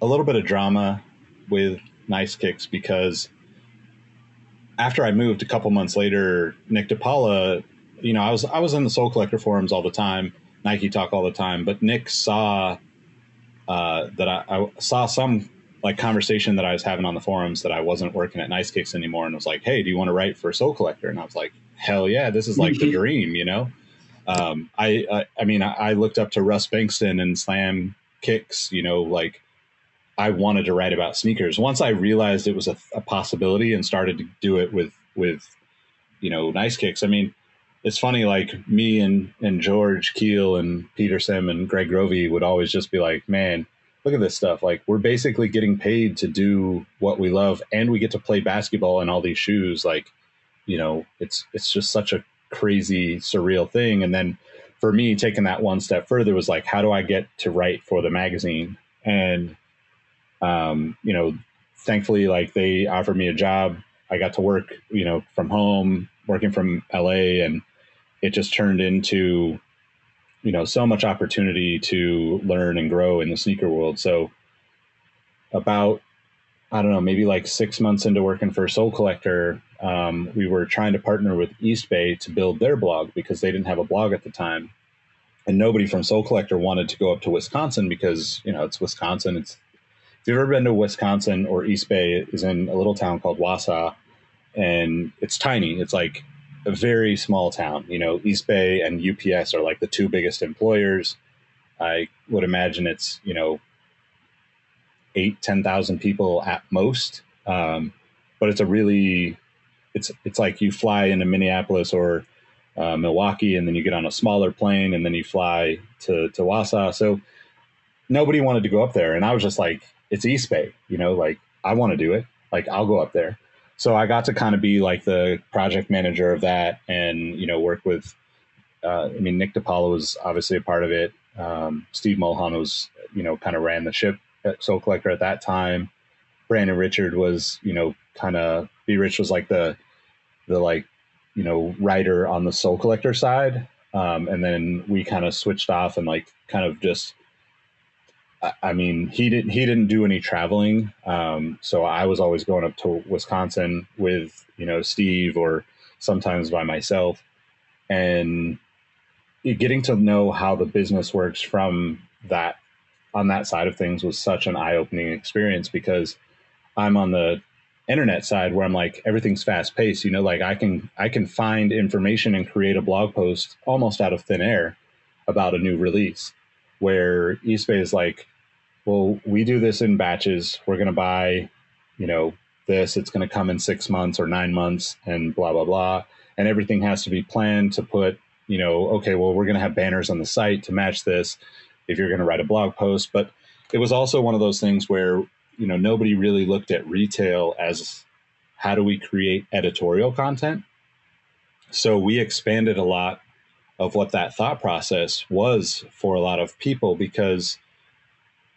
a little bit of drama with Nice Kicks because after I moved a couple months later, Nick DePaula, you know, I was I was in the Sole Collector forums all the time, Nike Talk all the time, but Nick saw uh, that I, I, saw some like conversation that I was having on the forums that I wasn't working at Nice Kicks anymore, and was like, "Hey, do you want to write for Sole Collector?" And I was like, "Hell yeah, this is like the dream," you know. Um, I, I I mean, I, I looked up to Russ Bengtson and Slam Kicks, you know, like I wanted to write about sneakers. Once I realized it was a, a possibility and started to do it with with you know Nice Kicks, I mean it's funny, like me and, and George Keel and Peter Sim and Greg Grovey would always just be like, man, look at this stuff. Like we're basically getting paid to do what we love and we get to play basketball in all these shoes. Like, you know, it's, it's just such a crazy, surreal thing. And then for me, taking that one step further was like, how do I get to write for the magazine? And, um, you know, thankfully, like they offered me a job. I got to work, you know, from home, working from LA and, it just turned into you know so much opportunity to learn and grow in the sneaker world so about i don't know maybe like six months into working for sole collector um, we were trying to partner with eastbay to build their blog because they didn't have a blog at the time and nobody from sole collector wanted to go up to wisconsin because you know it's wisconsin it's if you've ever been to Wisconsin or Eastbay, is in a little town called Wausau, and it's tiny. It's like a very small town. You know, Eastbay and UPS are like the two biggest employers. I would imagine it's you know eight, eight ten thousand people at most, um, but it's a really it's it's like you fly into Minneapolis or uh, Milwaukee, and then you get on a smaller plane, and then you fly to to Wausau. So nobody wanted to go up there, and I was just like, it's Eastbay, you know, like I want to do it, like I'll go up there. So I got to kind of be like the project manager of that, and you know, work with. Uh, I mean, Nick DePaula was obviously a part of it. Um, Steve Mulholland was, you know, kind of ran the ship at Sole Collector at that time. Brandon Richard was, you know, kind of B Rich was like the the like you know writer on the Sole Collector side, um, and then we kind of switched off and like kind of just. I mean, he didn't. He didn't do any traveling, um, so I was always going up to Wisconsin with you know Steve or sometimes by myself, and getting to know how the business works from that on that side of things was such an eye-opening experience because I'm on the internet side where I'm like everything's fast paced. You know, like I can I can find information and create a blog post almost out of thin air about a new release. Where Eastbay is like, well, we do this in batches. We're gonna buy, you know, this. It's gonna come in six months or nine months, and blah blah blah. And everything has to be planned to put, you know, okay, well, we're gonna have banners on the site to match this. If you're gonna write a blog post, but it was also one of those things where you know nobody really looked at retail as how do we create editorial content? So we expanded a lot of what that thought process was for a lot of people because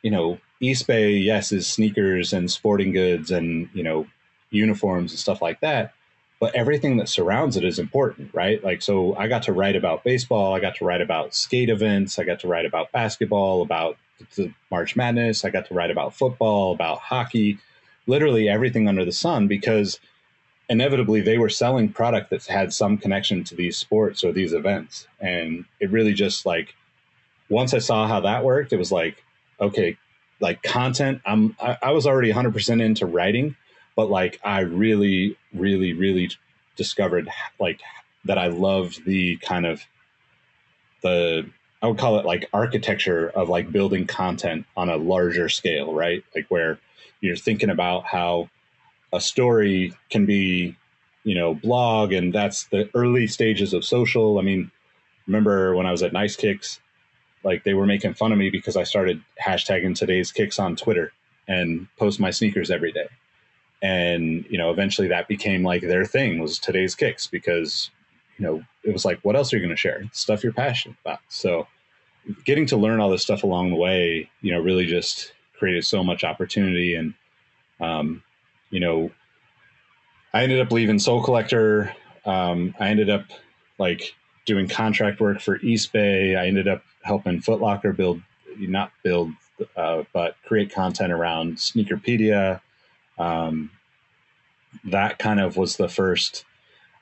you know eastbay yes is sneakers and sporting goods and you know uniforms and stuff like that but everything that surrounds it is important right? Like so i got to write about baseball i got to write about skate events i got to write about basketball about the March Madness. I got to write about football, about hockey, literally everything under the sun because inevitably they were selling product that had some connection to these sports or these events. And it really just like once I saw how that worked, it was like, okay, like content, I'm I, I was already 100% into writing, but like I really, really, really discovered like that I loved the kind of the I would call it like architecture of like building content on a larger scale, right? Like where you're thinking about how a story can be, you know, blog, and that's the early stages of social. I mean, remember when I was at Nice Kicks, like they were making fun of me because I started hashtagging today's kicks on Twitter and post my sneakers every day. And, you know, eventually that became like their thing was today's kicks because you know, it was like, what else are you going to share? Stuff you're passionate about. So getting to learn all this stuff along the way, you know, really just created so much opportunity. And, um, you know, I ended up leaving Sole Collector. Um, I ended up like doing contract work for Eastbay. I ended up helping Footlocker build, not build, uh, but create content around Sneakerpedia. Um, that kind of was the first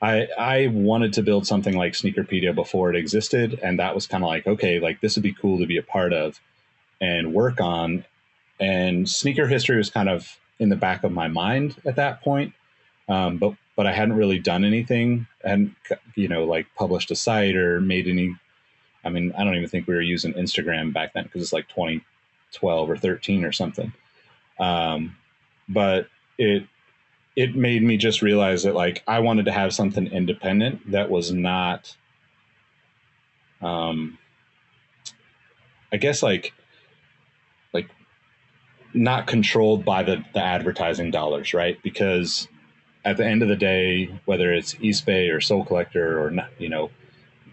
I I wanted to build something like Sneakerpedia before it existed, and that was kind of like okay, like this would be cool to be a part of and work on. And sneaker history was kind of in the back of my mind at that point, um, but but I hadn't really done anything and you know like published a site or made any. I mean, I don't even think we were using Instagram back then because it's like 2012 or 13 or something. Um, but it it made me just realize that like I wanted to have something independent that was not um I guess like like not controlled by the the advertising dollars, right? Because at the end of the day, whether it's Eastbay or Sole Collector or not, you know,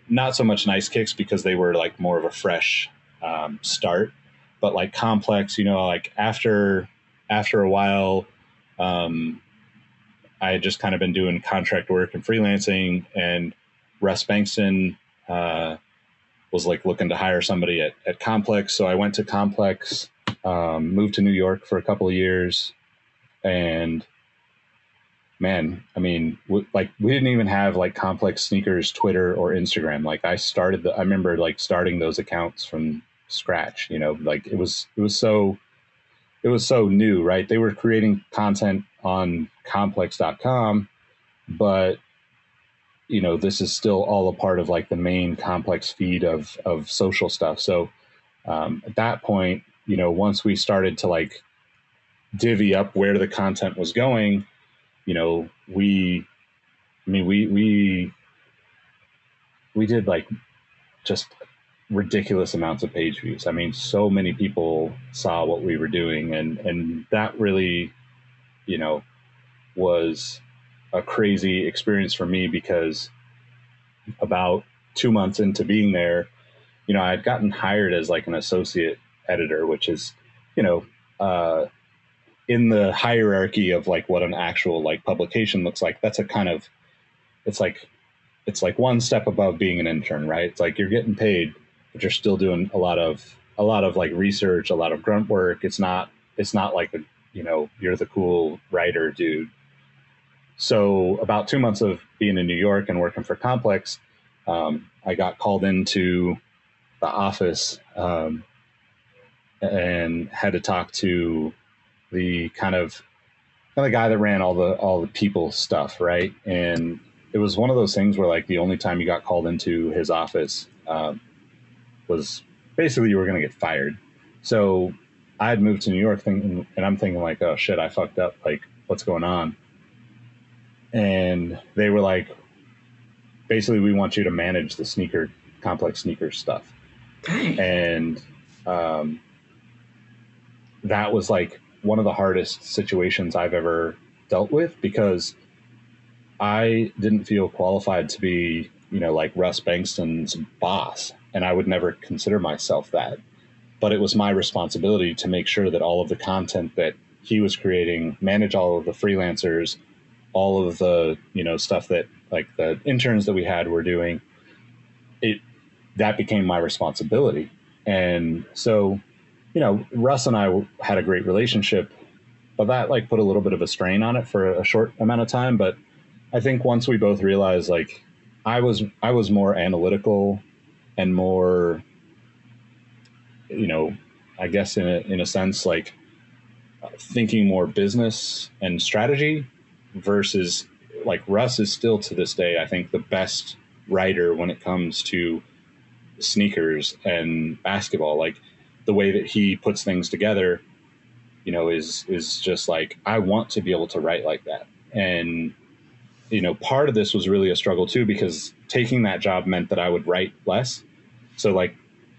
not so much Nice Kicks because they were like more of a fresh um, start, but like Complex, you know, like after after a while, um, I had just kind of been doing contract work and freelancing, and Russ Bengtson uh, was like looking to hire somebody at, at Complex. So I went to Complex, um, moved to New York for a couple of years, and man, I mean, like we didn't even have like Complex Sneakers Twitter or Instagram. Like I started the, I remember like starting those accounts from scratch. You know, like it was it was so it was so new, right? They were creating content on complex.com, but you know, this is still all a part of like the main complex feed of of social stuff. So um, at that point, you know, once we started to like divvy up where the content was going, you know, we, I mean, we we we did like just ridiculous amounts of page views. I mean, so many people saw what we were doing, and and that really, you know, was a crazy experience for me because about two months into being there, you know, I had gotten hired as like an associate editor, which is, you know, uh, in the hierarchy of like what an actual like publication looks like. That's a kind of, it's like, it's like one step above being an intern, right? It's like you're getting paid, but you're still doing a lot of a lot of like research, a lot of grunt work. It's not it's not like a you know you're the cool writer dude. So about two months of being in New York and working for Complex, um, I got called into the office um, and had to talk to the kind of the guy that ran all the all the people stuff, right? And it was one of those things where like the only time you got called into his office um, was basically you were going to get fired. So I had moved to New York thinking, and I'm thinking like, oh shit, I fucked up. Like, what's going on? And they were like, basically, we want you to manage the sneaker complex sneaker stuff. Dang. And um, that was like one of the hardest situations I've ever dealt with because I didn't feel qualified to be, you know, like Russ Bengtson's boss, and I would never consider myself that. But it was my responsibility to make sure that all of the content that he was creating, manage all of the freelancers, all of the, you know, stuff that like the interns that we had were doing. It that became my responsibility. And so, you know, Russ and I had a great relationship, but that like put a little bit of a strain on it for a short amount of time, but I think once we both realized like I was I was more analytical and more you know I guess in a, in a sense like thinking more business and strategy versus like Russ is still to this day I think the best writer when it comes to sneakers and basketball like the way that he puts things together you know is is just like I want to be able to write like that and you know, part of this was really a struggle too because taking that job meant that I would write less. So like,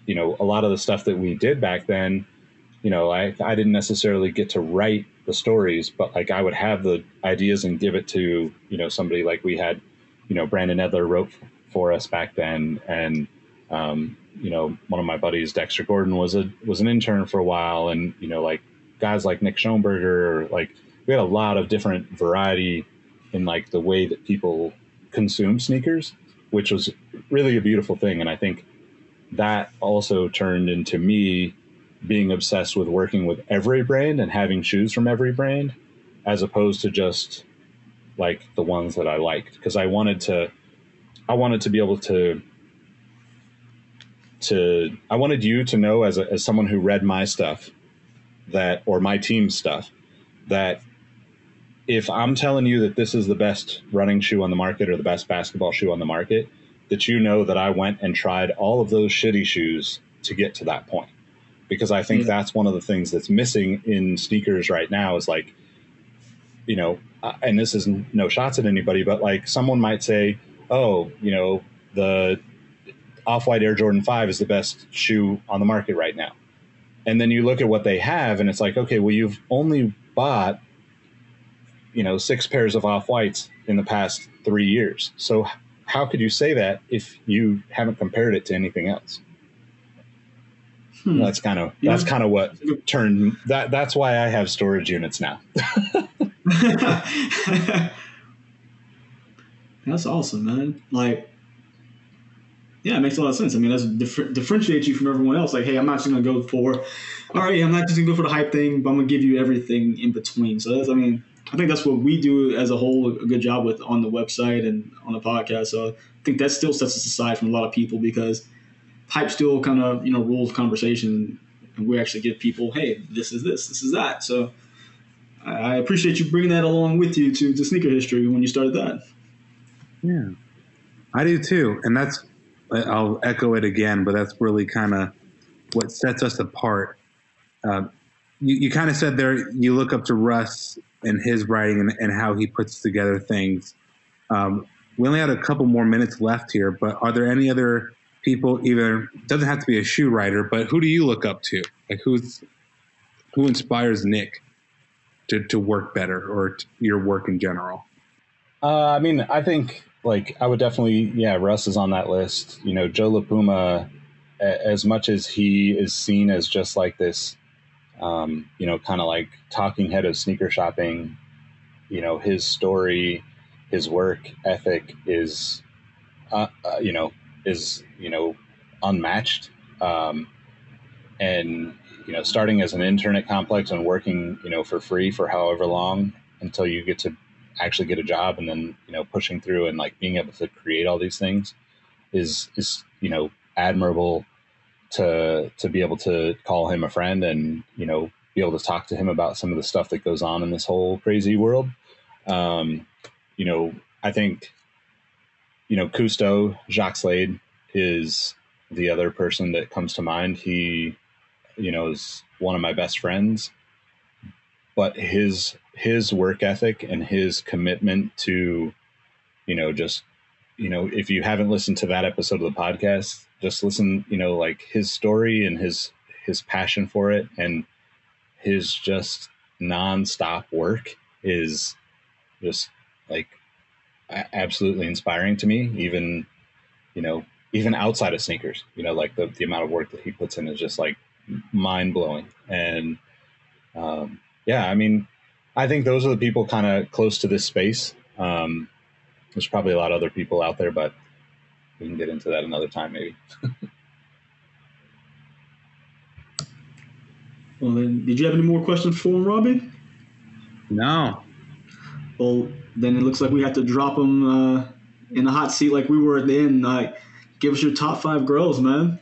you know, a lot of the stuff that we did back then, you know, I I didn't necessarily get to write the stories, but like I would have the ideas and give it to, you know, somebody like we had, you know, Brandon Edler wrote for us back then and um, you know, one of my buddies, Dexter Gordon, was a was an intern for a while, and you know, like guys like Nick Schoenberger, like we had a lot of different variety in like the way that people consume sneakers, which was really a beautiful thing. And I think that also turned into me being obsessed with working with every brand and having shoes from every brand, as opposed to just like the ones that I liked. Because I wanted to, I wanted to be able to, to, I wanted you to know as a, as someone who read my stuff that, or my team's stuff, that if I'm telling you that this is the best running shoe on the market or the best basketball shoe on the market, that you know that I went and tried all of those shitty shoes to get to that point. Because I think yeah. that's one of the things that's missing in sneakers right now is like, you know, uh, and this is no shots at anybody, but like someone might say, oh, you know, the Off White Air Jordan 5 is the best shoe on the market right now. And then you look at what they have and it's like, okay, well, you've only bought you know six pairs of off whites in the past three years. So how could you say that if you haven't compared it to anything else? Hmm. That's kind of that's kind of what turned that. That's why I have storage units now. that's awesome, man. Like, yeah, it makes a lot of sense. I mean, that's differ- differentiates you from everyone else. Like, hey, I'm not just gonna go for, all right, I'm not just gonna go for the hype thing, but I'm gonna give you everything in between. So that's, I mean, I think that's what we do as a whole a good job with on the website and on the podcast. So I think that still sets us aside from a lot of people because hype still kind of you know rules conversation and we actually give people, hey, this is this, this is that. So I appreciate you bringing that along with you to, to sneaker history when you started that. Yeah, I do too, and that's I'll echo it again, but that's really kind of what sets us apart. Uh, you, you kind of said there you look up to Russ and his writing and, and how he puts together things. Um, we only had a couple more minutes left here, but are there any other people? Either doesn't have to be a shoe writer, but who do you look up to? Like who's who inspires Nick to, to work better or your work in general? Uh, I mean, I think like I would definitely, yeah, Russ is on that list. You know, Joe LaPuma, as much as he is seen as just like this, um, you know, kind of like talking head of sneaker shopping, you know, his story, his work ethic is, uh, uh, you know, is you know unmatched. Um, and you know, starting as an intern at Complex and working, you know, for free for however long until you get to actually get a job and then you know pushing through and like being able to create all these things is is you know admirable to to be able to call him a friend and you know be able to talk to him about some of the stuff that goes on in this whole crazy world. Um you know i think you know cousteau jacques slade is the other person that comes to mind. He you know is one of my best friends. But his his work ethic and his commitment to you know just you know if you haven't listened to that episode of the podcast just listen you know like his story and his his passion for it and his just nonstop work is just like absolutely inspiring to me even you know even outside of sneakers you know like the, the amount of work that he puts in is just like mind blowing and um, yeah i mean I think those are the people kind of close to this space. Um, there's probably a lot of other people out there, but we can get into that another time, maybe. Well, then, did you have any more questions for him, Robbie? No, Well, then it looks like we have to drop him uh, in the hot seat like we were at the end. Like, give us your top five grails, man.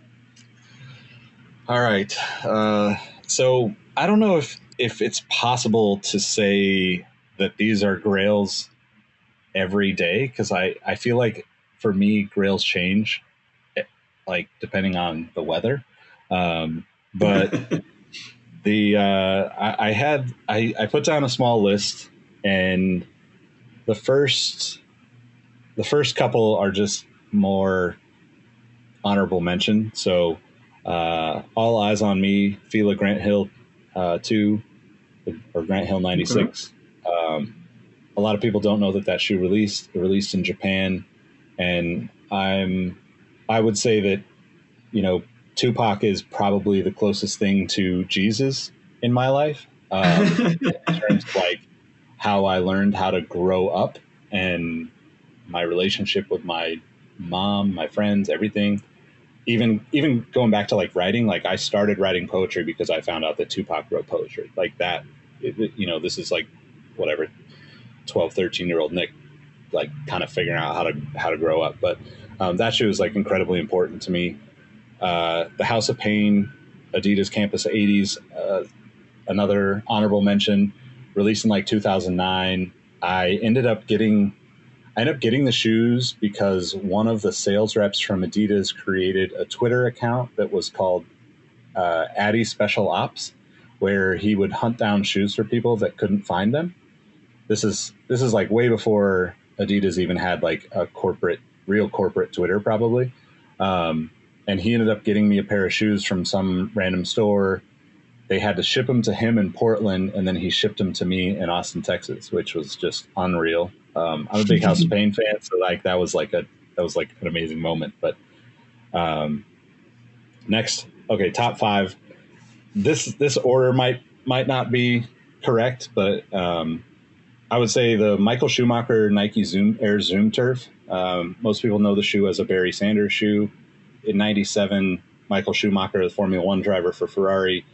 All right. Uh, so I don't know if if it's possible to say that these are grails every day because I I feel like for me grails change, eh, like depending on the weather. Um, but the uh, I, I had I, I put down a small list and the first the first couple are just more honorable mention. So uh, all eyes on me, Fila Grant Hill uh, two or Grant Hill ninety six. Um, a lot of people don't know that that shoe released. It released in Japan, and I'm I would say that you know Tupac is probably the closest thing to Jesus in my life um, in terms of like how I learned how to grow up and my relationship with my mom, my friends, everything. Even even going back to like writing, like I started writing poetry because I found out that Tupac wrote poetry. Like that, it- you know, this is like whatever 12, 13 year old Nick, like kind of figuring out how to how to grow up. But um, that shoe was like incredibly important to me. Uh, the House of Pain, Adidas Campus 80s, uh, another honorable mention, released in like 2009. I ended up getting I ended up getting the shoes because one of the sales reps from Adidas created a Twitter account that was called uh, Addy Special Ops, where he would hunt down shoes for people that couldn't find them. This is this is like way before Adidas even had like a corporate, real corporate Twitter, probably. Um, and he ended up getting me a pair of shoes from some random store. They had to ship them to him in Portland, and then he shipped them to me in Austin, Texas, which was just unreal. Um, I'm a big House of Pain fan, so like that was like a that was like an amazing moment. But um, next, okay, top five. This this order might might not be correct, but um, I would say the Michael Schumacher Nike Zoom Air Zoom Turf. Um, most people know the shoe as a Barry Sanders shoe. In '97, Michael Schumacher, the Formula One driver for Ferrari,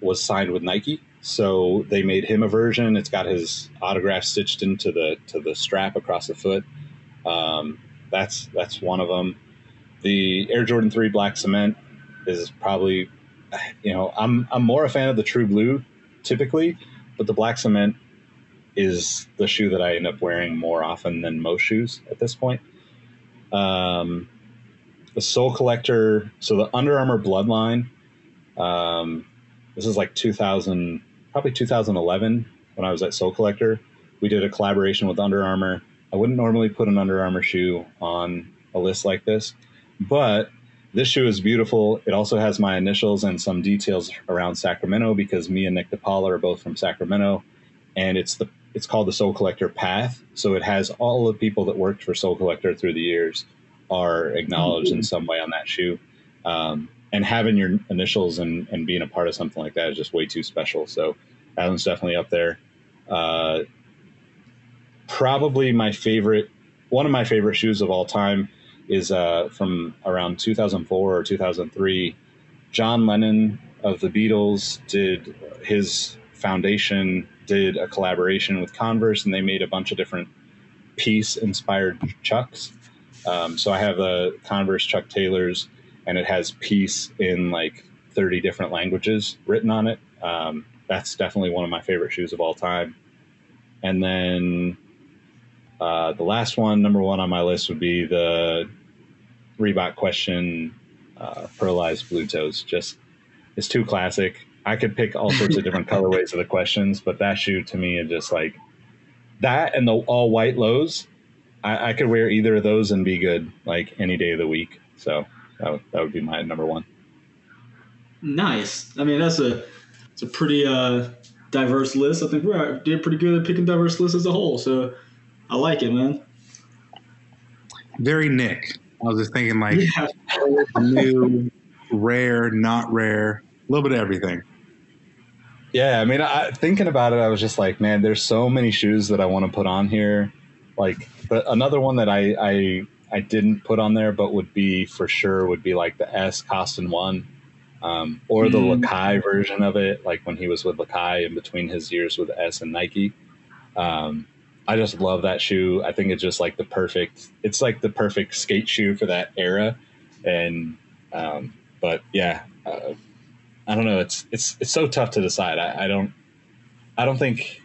was signed with Nike. So they made him a version. It's got his autograph stitched into the to the strap across the foot. Um, that's that's one of them. The Air Jordan Three Black Cement is probably you know, I'm I'm more a fan of the True Blue typically, but the Black Cement is the shoe that I end up wearing more often than most shoes at this point. Um, the Sole Collector, so the Under Armour Bloodline. Um, this is like 2000, probably 2011 when I was at Sole Collector. We did a collaboration with Under Armour. I wouldn't normally put an Under Armour shoe on a list like this, but this shoe is beautiful. It also has my initials and some details around Sacramento because me and Nick DePaula are both from Sacramento, and it's the it's called the Sole Collector Path. So it has all the people that worked for Sole Collector through the years are acknowledged in some way on that shoe. Um, and having your initials and, and being a part of something like that is just way too special. So that one's definitely up there. Uh, probably my favorite, one of my favorite shoes of all time is uh, from around 2004 or 2003. John Lennon of the Beatles did his foundation did a collaboration with Converse, and they made a bunch of different peace inspired chucks. Um, so I have a Converse Chuck Taylors, and it has peace in like 30 different languages written on it. Um, that's definitely one of my favorite shoes of all time. And then uh, the last one, number one on my list, would be the Reebok Question uh, Pearlized Blue Toes. Just it's too classic. I could pick all sorts of different colorways of the questions, but that shoe to me is just like that and the all white lows. I, I could wear either of those and be good like any day of the week. So that would, that would be my number one. Nice. I mean, that's a it's a pretty uh, diverse list. I think we are, did pretty good at picking diverse lists as a whole. So I like it, man. Very Nick. I was just thinking like Yeah. new, rare, not rare, a little bit of everything. Yeah, I mean, I, thinking about it, I was just like, man, there's so many shoes that I want to put on here. Like, but another one that I, I I didn't put on there, but would be for sure would be like the S Koston one, um, or the Mm. Lakai version of it, like when he was with Lakai in between his years with S and Nike. Um, I just love that shoe. I think it's just like the perfect. It's like the perfect skate shoe for that era, and um, but yeah, uh, I don't know. It's it's it's so tough to decide. I, I don't I don't think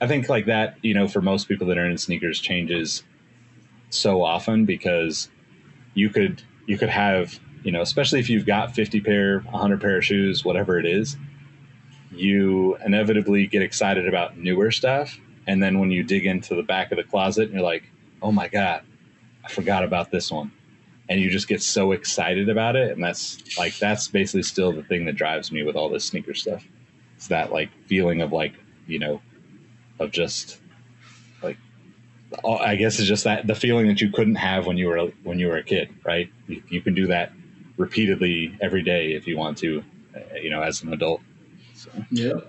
I think like that. You know, for most people that are in sneakers, changes so often because you could you could have you know, especially if you've got fifty pair, hundred pair of shoes, whatever it is, you inevitably get excited about newer stuff, and then when you dig into the back of the closet, and you're like, oh my god, I forgot about this one and you just get so excited about it and that's like that's basically still the thing that drives me with all this sneaker stuff it's that like feeling of like you know of just like i guess it's just that the feeling that you couldn't have when you were when you were a kid right you, you can do that repeatedly every day if you want to uh, you know as an adult so Yeah.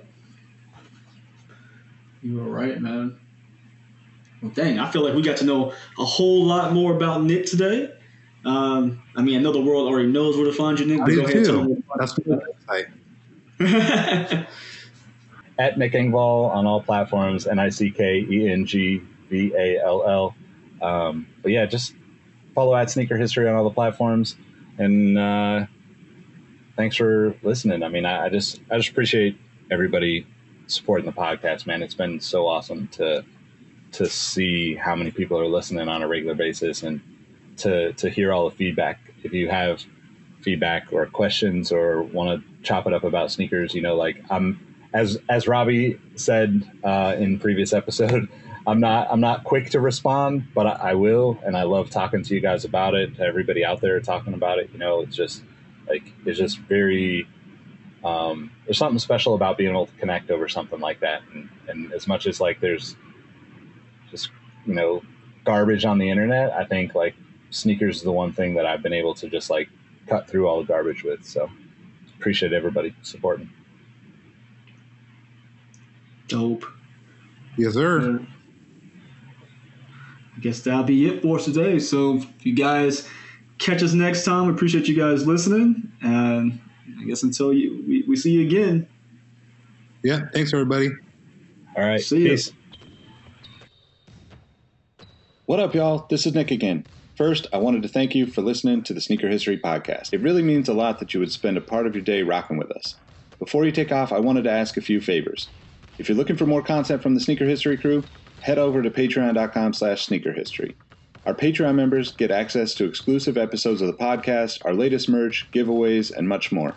You were right, man. Well, dang, I feel like we got to know a whole lot more about Nick today. Um, I mean, I know the world already knows where to find you, Nick. I but do go ahead tell too. them That's what I at Nick Engvall on all platforms, N I C K E N G V A L L. Um, but yeah, just follow at Sneaker History on all the platforms, and uh, thanks for listening. I mean, I, I just I just appreciate everybody supporting the podcast, man. It's been so awesome to to see how many people are listening on a regular basis and to to hear all the feedback. If you have feedback or questions or want to chop it up about sneakers, you know, like I'm as as Robbie said uh, in previous episode, I'm not I'm not quick to respond, but I, I will, and I love talking to you guys about it. Everybody out there talking about it, you know, it's just like it's just very. Um, there's something special about being able to connect over something like that, and, and as much as like there's just you know garbage on the internet, I think like sneakers is the one thing that I've been able to just like cut through all the garbage with. So appreciate everybody supporting. Dope. Yes, sir. Uh, I guess that'll be it for today. So if you guys catch us next time, we appreciate you guys listening. And I guess until you we, we see you again. Yeah. Thanks, everybody. All right, See ya. peace. What up, y'all? This is Nick again. First, I wanted to thank you for listening to the Sneaker History Podcast. It really means a lot that you would spend a part of your day rocking with us. Before you take off, I wanted to ask a few favors. If you're looking for more content from the Sneaker History crew, head over to patreon.com slash sneakerhistory. Our Patreon members get access to exclusive episodes of the podcast, our latest merch, giveaways, and much more.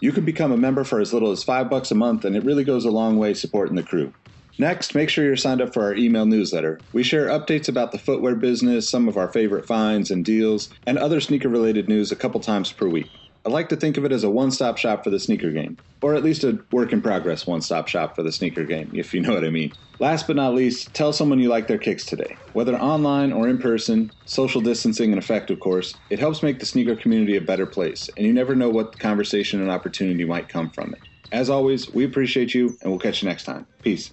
You can become a member for as little as five bucks a month, and it really goes a long way supporting the crew. Next, make sure you're signed up for our email newsletter. We share updates about the footwear business, some of our favorite finds and deals, and other sneaker related news a couple times per week. I like to think of it as a one stop shop for the sneaker game, or at least a work in progress one stop shop for the sneaker game, if you know what I mean. Last but not least, tell someone you like their kicks today. Whether online or in person, social distancing in effect, of course, it helps make the sneaker community a better place, and you never know what conversation and opportunity might come from it. As always, we appreciate you, and we'll catch you next time. Peace.